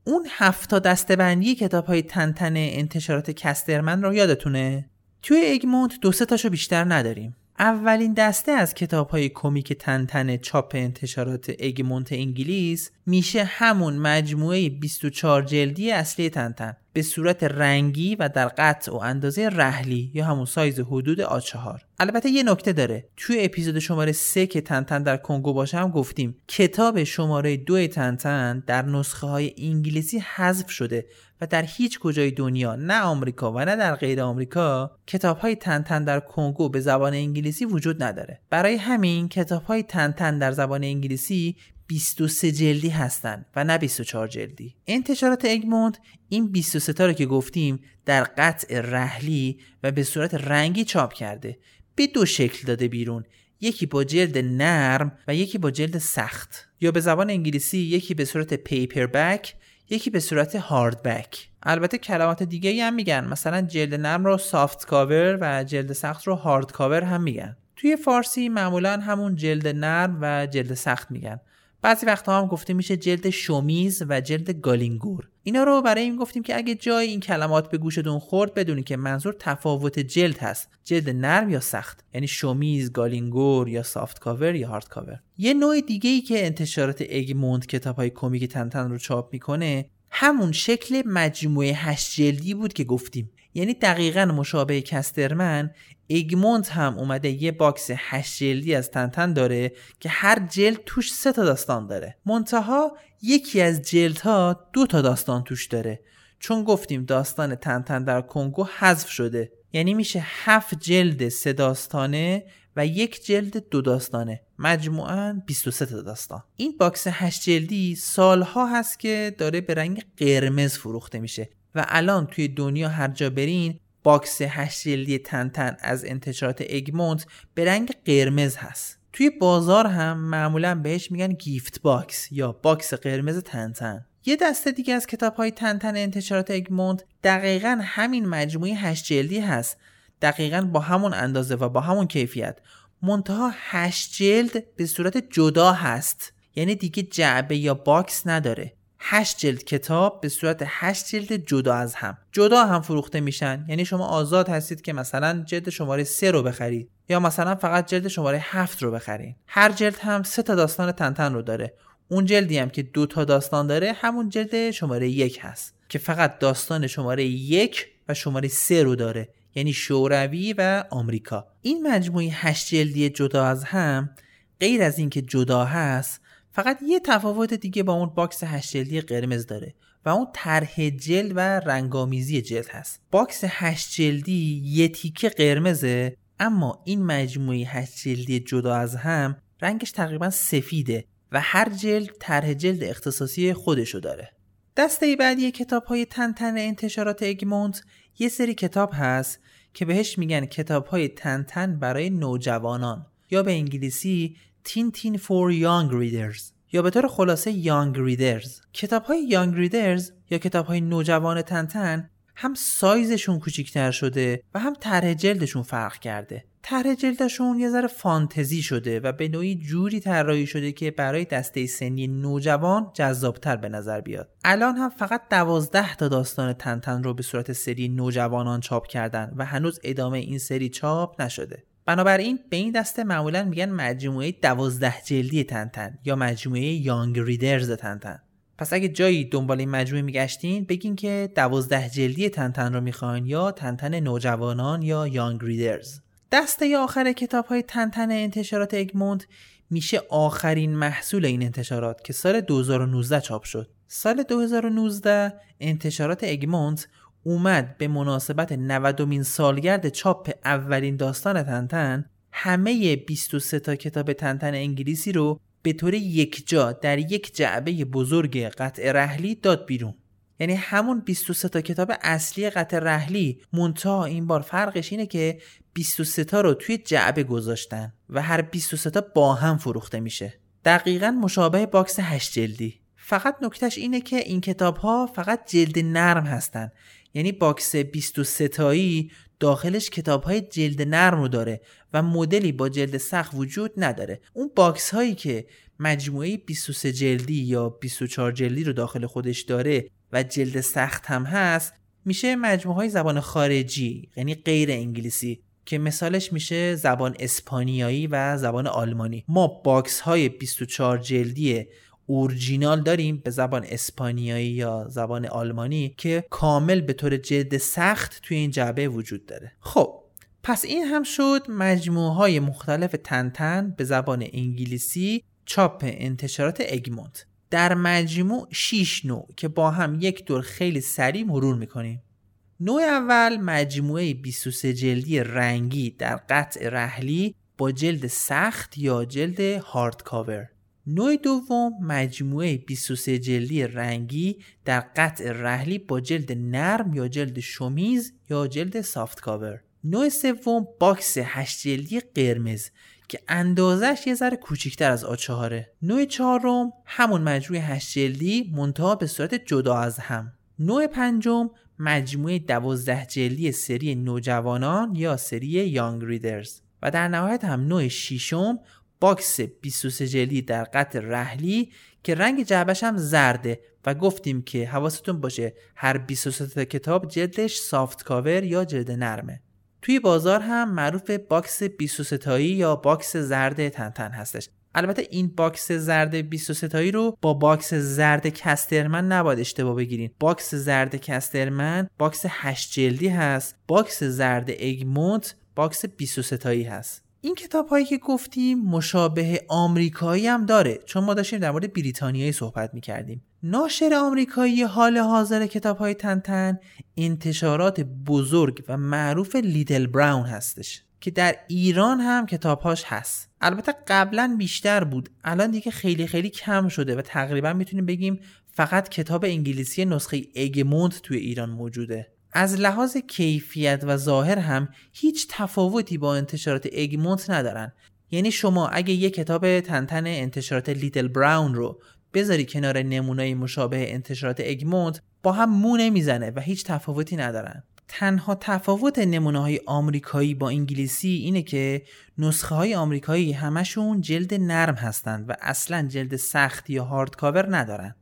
اون هفتا دستبندی کتاب های تنتن انتشارات کسترمن رو یادتونه؟ توی اگمونت دو سه تاشو بیشتر نداریم اولین دسته از کتاب های کمیک تنتن چاپ انتشارات اگمونت انگلیس میشه همون مجموعه 24 جلدی اصلی تنتن. به صورت رنگی و در قطع و اندازه رحلی یا همون سایز حدود آ4 البته یه نکته داره. توی اپیزود شماره 3 که تنتن در کنگو باشم گفتیم کتاب شماره دو تنتن در نسخه های انگلیسی حذف شده و در هیچ کجای دنیا نه آمریکا و نه در غیر آمریکا کتاب های تنتن در کنگو به زبان انگلیسی وجود نداره. برای همین کتاب های تنتن در زبان انگلیسی 23 جلدی هستند و نه 24 جلدی. انتشارات اگموند این 23 تا رو که گفتیم در قطع رحلی و به صورت رنگی چاپ کرده. به دو شکل داده بیرون. یکی با جلد نرم و یکی با جلد سخت. یا به زبان انگلیسی یکی به صورت پیپر بک یکی به صورت hardback البته کلمات دیگه هم میگن. مثلا جلد نرم رو softcover و جلد سخت رو hardcover هم میگن. توی فارسی معمولا همون جلد نرم و جلد سخت میگن. بعضی وقتها هم گفته میشه جلد شومیز و جلد گالینگور. اینا رو برای این گفتیم که اگه جایی این کلمات به گوشتون خورد بدونی که منظور تفاوت جلد هست. جلد نرم یا سخت؟ یعنی شومیز گالینگور یا softcover یا hardcover یه نوع دیگه ای که انتشارات اگمونت کتاب های کمیک تنتن رو چاپ می‌کنه همون شکل مجموعه هشت جلدی بود که گفتیم. یعنی دقیقا مشابه کسترمن اگمونت هم اومده یه باکس هشت جلدی از تنتن داره که هر جلد توش سه تا داستان داره. منتها یکی از جلدها دو تا داستان توش داره. چون گفتیم داستان تنتن در کنگو حذف شده. یعنی میشه هفت جلد سه داستانه و یک جلد دو داستانه. مجموعا 23 تا داستان. این باکس هشت جلدی سالها هست که داره به رنگ قرمز فروخته میشه. و الان توی دنیا هر جا برین باکس هشت جلدی تنتن از انتشارات اگمونت به رنگ قرمز هست. توی بازار هم معمولا بهش میگن gift box یا باکس قرمز تنتن. یه دسته دیگه از کتاب های تنتن انتشارات اگمونت دقیقا همین مجموعه هشت جلدی هست. دقیقا با همون اندازه و با همون کیفیت. منتها هشت جلد به صورت جدا هست. یعنی دیگه جعبه یا باکس نداره. هشت جلد کتاب به صورت هشت جلد جدا از هم. جدا هم فروخته میشن. یعنی شما آزاد هستید که مثلا جلد شماره سه رو بخرید. یا مثلا فقط جلد شماره هفت رو بخرید هر جلد هم سه تا داستان تنتن رو داره. اون جلدی هم که دو تا داستان داره همون جلد شماره یک هست. که فقط داستان شماره یک و شماره سه رو داره. یعنی شوروی و آمریکا. این مجموعه هشت جلدی جدا از هم غیر از اینکه جدا هست فقط یه تفاوت دیگه با اون باکس هشت جلدی قرمز داره و اون طرح جلد و رنگامیزی جلد هست. باکس هشت جلدی یه تیکه قرمزه اما این مجموعه هشت جلدی جدا از هم رنگش تقریبا سفیده و هر جلد طرح جلد اختصاصی خودشو داره. دسته بعدی کتاب های تنتن انتشارات اگمونت یه سری کتاب هست که بهش میگن کتاب های تنتن برای نوجوانان یا به انگلیسی تین فور یانگ ریدرز یا به طور خلاصه یانگ ریدرز کتاب های یانگ ریدرز یا کتاب های نوجوان تنتن هم سایزشون کوچیکتر شده و هم طرح جلدشون فرق کرده. طرح جلدشون یه ذره فانتزی شده و به نوعی جوری طراحی شده که برای دسته سنی نوجوان جذابتر به نظر بیاد. الان هم فقط دوازده تا داستان تنتن رو به صورت سری نوجوانان چاپ کردن و هنوز ادامه این سری چاپ نشده. بنابراین به این دسته معمولا میگن مجموعه دوازده جلدی تنتن یا مجموعه یانگ ریدرز تنتن. پس اگه جایی دنبال این مجموعه میگشتین بگین که دوازده جلدی تنتن رو می‌خواین یا تنتن نوجوانان یا یانگ ریدرز. دسته آخر کتاب های تنتن انتشارات اگموند میشه آخرین محصول این انتشارات که سال 2019 چاپ شد. سال 2019 انتشارات اگموند اومد به مناسبت 90 سالگرد چاپ اولین داستان تنتن همه 23 تا کتاب تنتن انگلیسی رو به طور یک جا در یک جعبه بزرگ قطع رحلی داد بیرون. یعنی همون 23 تا کتاب اصلی قطع رحلی منتها این بار فرقش اینه که 23 تا رو توی جعبه گذاشتن و هر 23 تا با هم فروخته میشه. دقیقا مشابه باکس 8 جلدی. فقط نکتهش اینه که این کتاب ها فقط جلد نرم هستن. یعنی باکس 23 تایی داخلش کتاب های جلد نرم رو داره و مدلی با جلد سخت وجود نداره. اون باکس هایی که مجموعه 23 جلدی یا 24 جلدی رو داخل خودش داره و جلد سخت هم هست میشه مجموعه های زبان خارجی یعنی غیر انگلیسی که مثالش میشه زبان اسپانیایی و زبان آلمانی. ما باکس های 24 جلدی اورجینال داریم به زبان اسپانیایی یا زبان آلمانی که کامل به طور جلد سخت توی این جعبه وجود داره. خب پس این هم شد مجموعه های مختلف تنتن به زبان انگلیسی چاپ انتشارات اگمونت. در مجموع 6 نوع که با هم یک دور خیلی سریع مرور می‌کنیم. نوع اول مجموعه 23 جلدی رنگی در قطع رحلی با جلد سخت یا جلد hard cover نوع دوم مجموعه 23 جلدی رنگی در قطع رحلی با جلد نرم یا جلد شمیز یا جلد soft cover. نوع سوم باکس 8 جلدی قرمز که اندازش یه ذره کوچیکتر از آ چهاره نوع چهارم همون مجموعه هشت جلدی منتها به صورت جدا از هم. نوع پنجم مجموعه دوازده جلدی سری نوجوانان یا سری Young Readers. و در نهایت هم نوع شیشم باکس 23 جلدی در قطع رحلی که رنگ جعبش هم زرده و گفتیم که حواستون باشه هر 23 کتاب جلدش soft cover یا جلد نرمه. توی بازار هم معروف باکس 23 تایی یا باکس زرد تنتن هستش. البته این باکس زرد 23 تایی رو با باکس زرد کاسترمن نباید اشتباه بگیرین. باکس زرد کاسترمن باکس 8 جلدی هست باکس زرد اگمونت باکس 23 تایی هست. این کتاب هایی که گفتیم مشابه آمریکایی هم داره چون ما داشتیم در مورد بریتانیایی صحبت می کردیم ناشر آمریکایی حال حاضر کتاب های تنتن انتشارات بزرگ و معروف لیدل براون هستش که در ایران هم کتابهاش هست. البته قبلا بیشتر بود. الان دیگه خیلی خیلی کم شده و تقریبا می‌تونیم بگیم فقط کتاب انگلیسی نسخه اگموند توی ایران موجوده. از لحاظ کیفیت و ظاهر هم هیچ تفاوتی با انتشارات اگمونت ندارن. یعنی شما اگه یه کتاب تنتن انتشارات لیتل براون رو بذاری کنار نمونای مشابه انتشارات اگمونت با هم مو نمی‌زنه و هیچ تفاوتی ندارن. تنها تفاوت نمونه های آمریکایی با انگلیسی اینه که نسخه های آمریکایی همشون جلد نرم هستند و اصلا جلد سخت یا هارد کاور ندارن.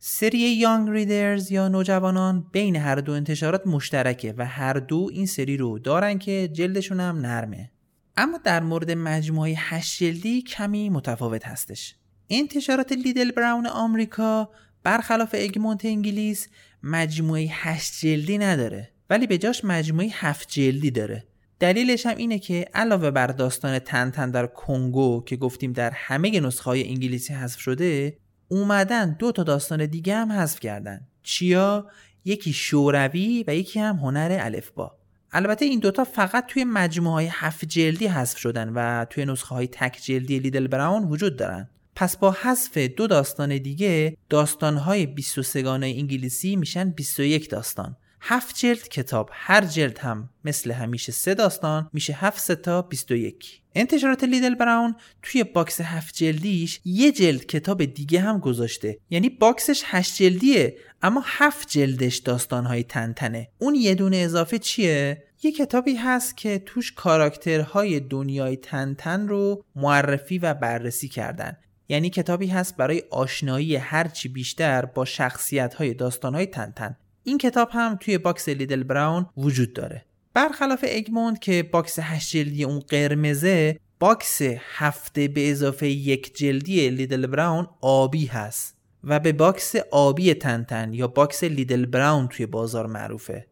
سری یانگ ریدرز یا نوجوانان بین هر دو انتشارات مشترکه و هر دو این سری رو دارن که جلدشون هم نرمه. اما در مورد مجموعه هشت جلدی کمی متفاوت هستش. انتشارات لیدل براون آمریکا برخلاف اگمونت انگلیس مجموعه هشت جلدی نداره ولی به جاش مجموعه هفت جلدی داره. دلیلش هم اینه که علاوه بر داستان تن در کنگو که گفتیم در همه نسخه های انگلیسی حذف شده اومدن دو تا داستان دیگه هم حذف کردن. چیا؟ یکی شوروی و یکی هم هنر الفبا. البته این دوتا فقط توی مجموعه های هفت جلدی حذف شدن و توی نسخه های تک جلدی لیدل براون وجود دارن. پس با حذف دو داستان دیگه داستان های 23 گانه انگلیسی میشن 21 داستان. هفت جلد کتاب هر جلد هم مثل همیشه سه داستان میشه هفت سه تا 21 انتشارات لیدل براون توی باکس هفت جلدیش یه جلد کتاب دیگه هم گذاشته. یعنی باکسش هشت جلدیه اما هفت جلدش داستانهای تنتنه. اون یه دونه اضافه چیه؟ یه کتابی هست که توش کاراکترهای دنیای تنتن رو معرفی و بررسی کردن. یعنی کتابی هست برای آشنایی هرچه بیشتر با شخصیت های داستان های تنتن. این کتاب هم توی باکس لیدل براون وجود داره. برخلاف اگمونت که باکس هشت جلدی اون قرمزه باکس هفت به اضافه یک جلدی لیدل براون آبی هست و به باکس آبی تنتن یا باکس لیدل براون توی بازار معروفه.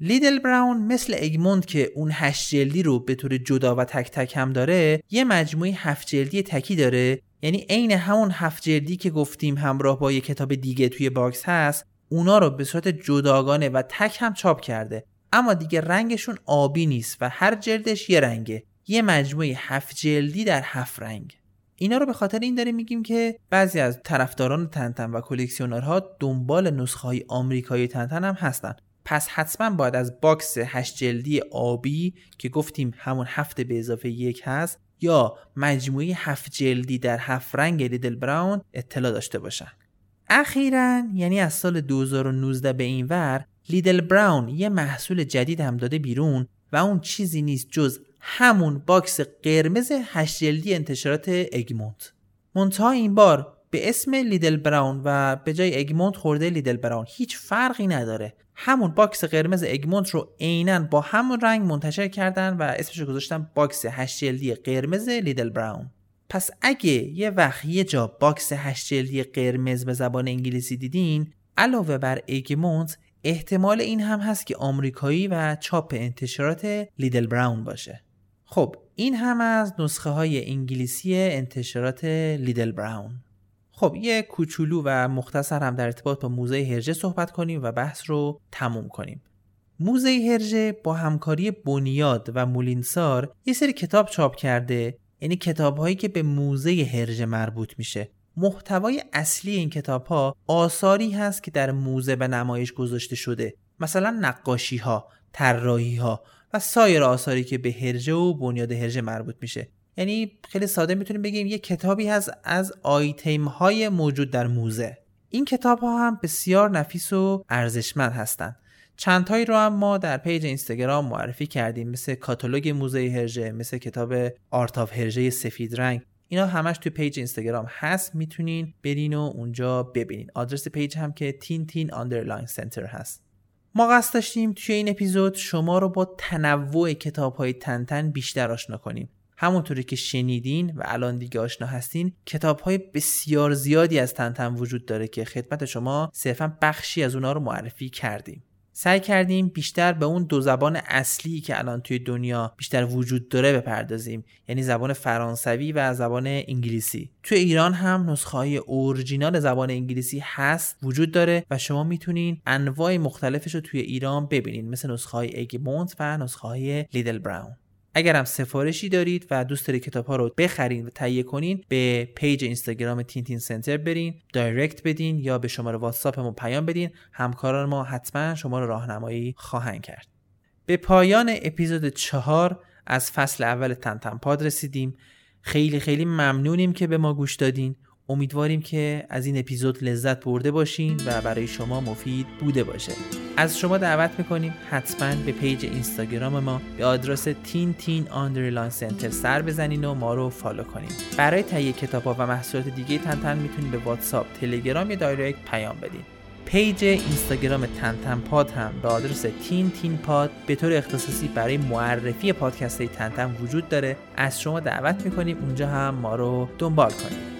لیدل براون مثل اگمونت که اون هشت جلدی رو به طور جدا و تک تک هم داره یه مجموعه هفت جلدی تکی داره. یعنی عین همون هفت جلدی که گفتیم همراه با یه کتاب دیگه توی باکس هست اونا رو به صورت جداگانه و تک هم چاپ کرده. اما دیگه رنگشون آبی نیست و هر جلدش یه رنگه. یه مجموعه هفت جلدی در هفت رنگ. اینا رو به خاطر این داریم میگیم که بعضی از طرفداران تنتن و کلکسیونرها دنبال نسخه های آمریکایی تنتن هم هستن. پس حتما باید از باکس هشت جلدی آبی که گفتیم همون هفت به اضافه یک هست یا مجموعه هفت جلدی در هفت رنگ لیدل براون اطلاع داشته باشن. اخیرا یعنی از سال 2019 به این ور لیدل براون یه محصول جدید هم داده بیرون و اون چیزی نیست جز همون باکس قرمز هشت جلدی انتشارات اگمونت. منتها این بار به اسم لیدل براون و به جای اگمونت خورده لیدل براون هیچ فرقی نداره. همون باکس قرمز اگمونت رو عینا با همون رنگ منتشر کردن و اسمش رو گذاشتن باکس هشت جلدی قرمز لیدل براون. پس اگه یه وقت یه جا باکس هشت جلدی قرمز به زبان انگلیسی دیدین علاوه بر اگمونت احتمال این هم هست که آمریکایی و چاپ انتشارات لیدل براون باشه. خب این هم از نسخه های انگلیسی انتشارات لیدل براون. خب یه کوچولو و مختصر هم در ارتباط با موزه هرجه صحبت کنیم و بحث رو تموم کنیم. موزه هرجه با همکاری بنیاد و مولینسار یه سری کتاب چاپ کرده یعنی کتاب هایی که به موزه هرژه مربوط میشه. محتوای اصلی این کتاب ها آثاری هست که در موزه به نمایش گذاشته شده. مثلا نقاشی ها طراحی ها و سایر آثاری که به هرژه و بنیاد هرژه مربوط میشه. یعنی خیلی ساده می‌تونیم بگیم یه کتابی هست از آیتم های موجود در موزه. این کتاب ها هم بسیار نفیس و ارزشمند هستند. چندتایی رو هم ما در پیج اینستاگرام معرفی کردیم مثل کاتالوگ موزه هرژه مثل کتاب Art of هرژه سفید رنگ. اینا همش توی پیج اینستاگرام هست می‌تونین برین و اونجا ببینین. آدرس پیج هم که تین تین underline center هست. ما قصد داشتیم توی این اپیزود شما رو با تنوع کتاب های تنتن بیشتر آشنا کنیم. همونطوری که شنیدین و الان دیگه آشنا هستین کتاب های بسیار زیادی از تنتن وجود داره که خدمت شما صرفا بخشی از اونا رو معرفی کردیم. سعی کردیم بیشتر به اون دو زبان اصلی که الان توی دنیا بیشتر وجود داره بپردازیم. یعنی زبان فرانسوی و زبان انگلیسی. توی ایران هم نسخه های اورجینال زبان انگلیسی هست وجود داره و شما می‌تونین انواع مختلفش رو توی ایران ببینین. مثل نسخه های ایگمونت و نسخه های لیدل براون. اگر هم سفارشی دارید و دوست دارید کتاب ها رو بخرین و تهیه کنین به پیج اینستاگرام تین center برین direct بدین یا به شماره واتساپ پیام بدین. همکاران ما حتما شما رو راهنمایی خواهند کرد. به پایان اپیزود چهار از فصل اول تنتن پاد رسیدیم. خیلی خیلی ممنونیم که به ما گوش دادین. امیدواریم که از این اپیزود لذت برده باشین و برای شما مفید بوده باشه. از شما دعوت می‌کنیم حتما به پیج اینستاگرام ما به آدرس تین تین underline center سر بزنین و ما رو follow کنین. برای تهیه کتاب ها و محصولات دیگه تنتن می‌تونید به واتساپ تلگرام یا direct پیام بدین. پیج اینستاگرام تنتن پاد هم به آدرس تین تین پاد به طور اختصاصی برای معرفی پادکست های تنتن وجود داره. از شما دعوت می‌کنیم اونجا هم ما رو دنبال کنید.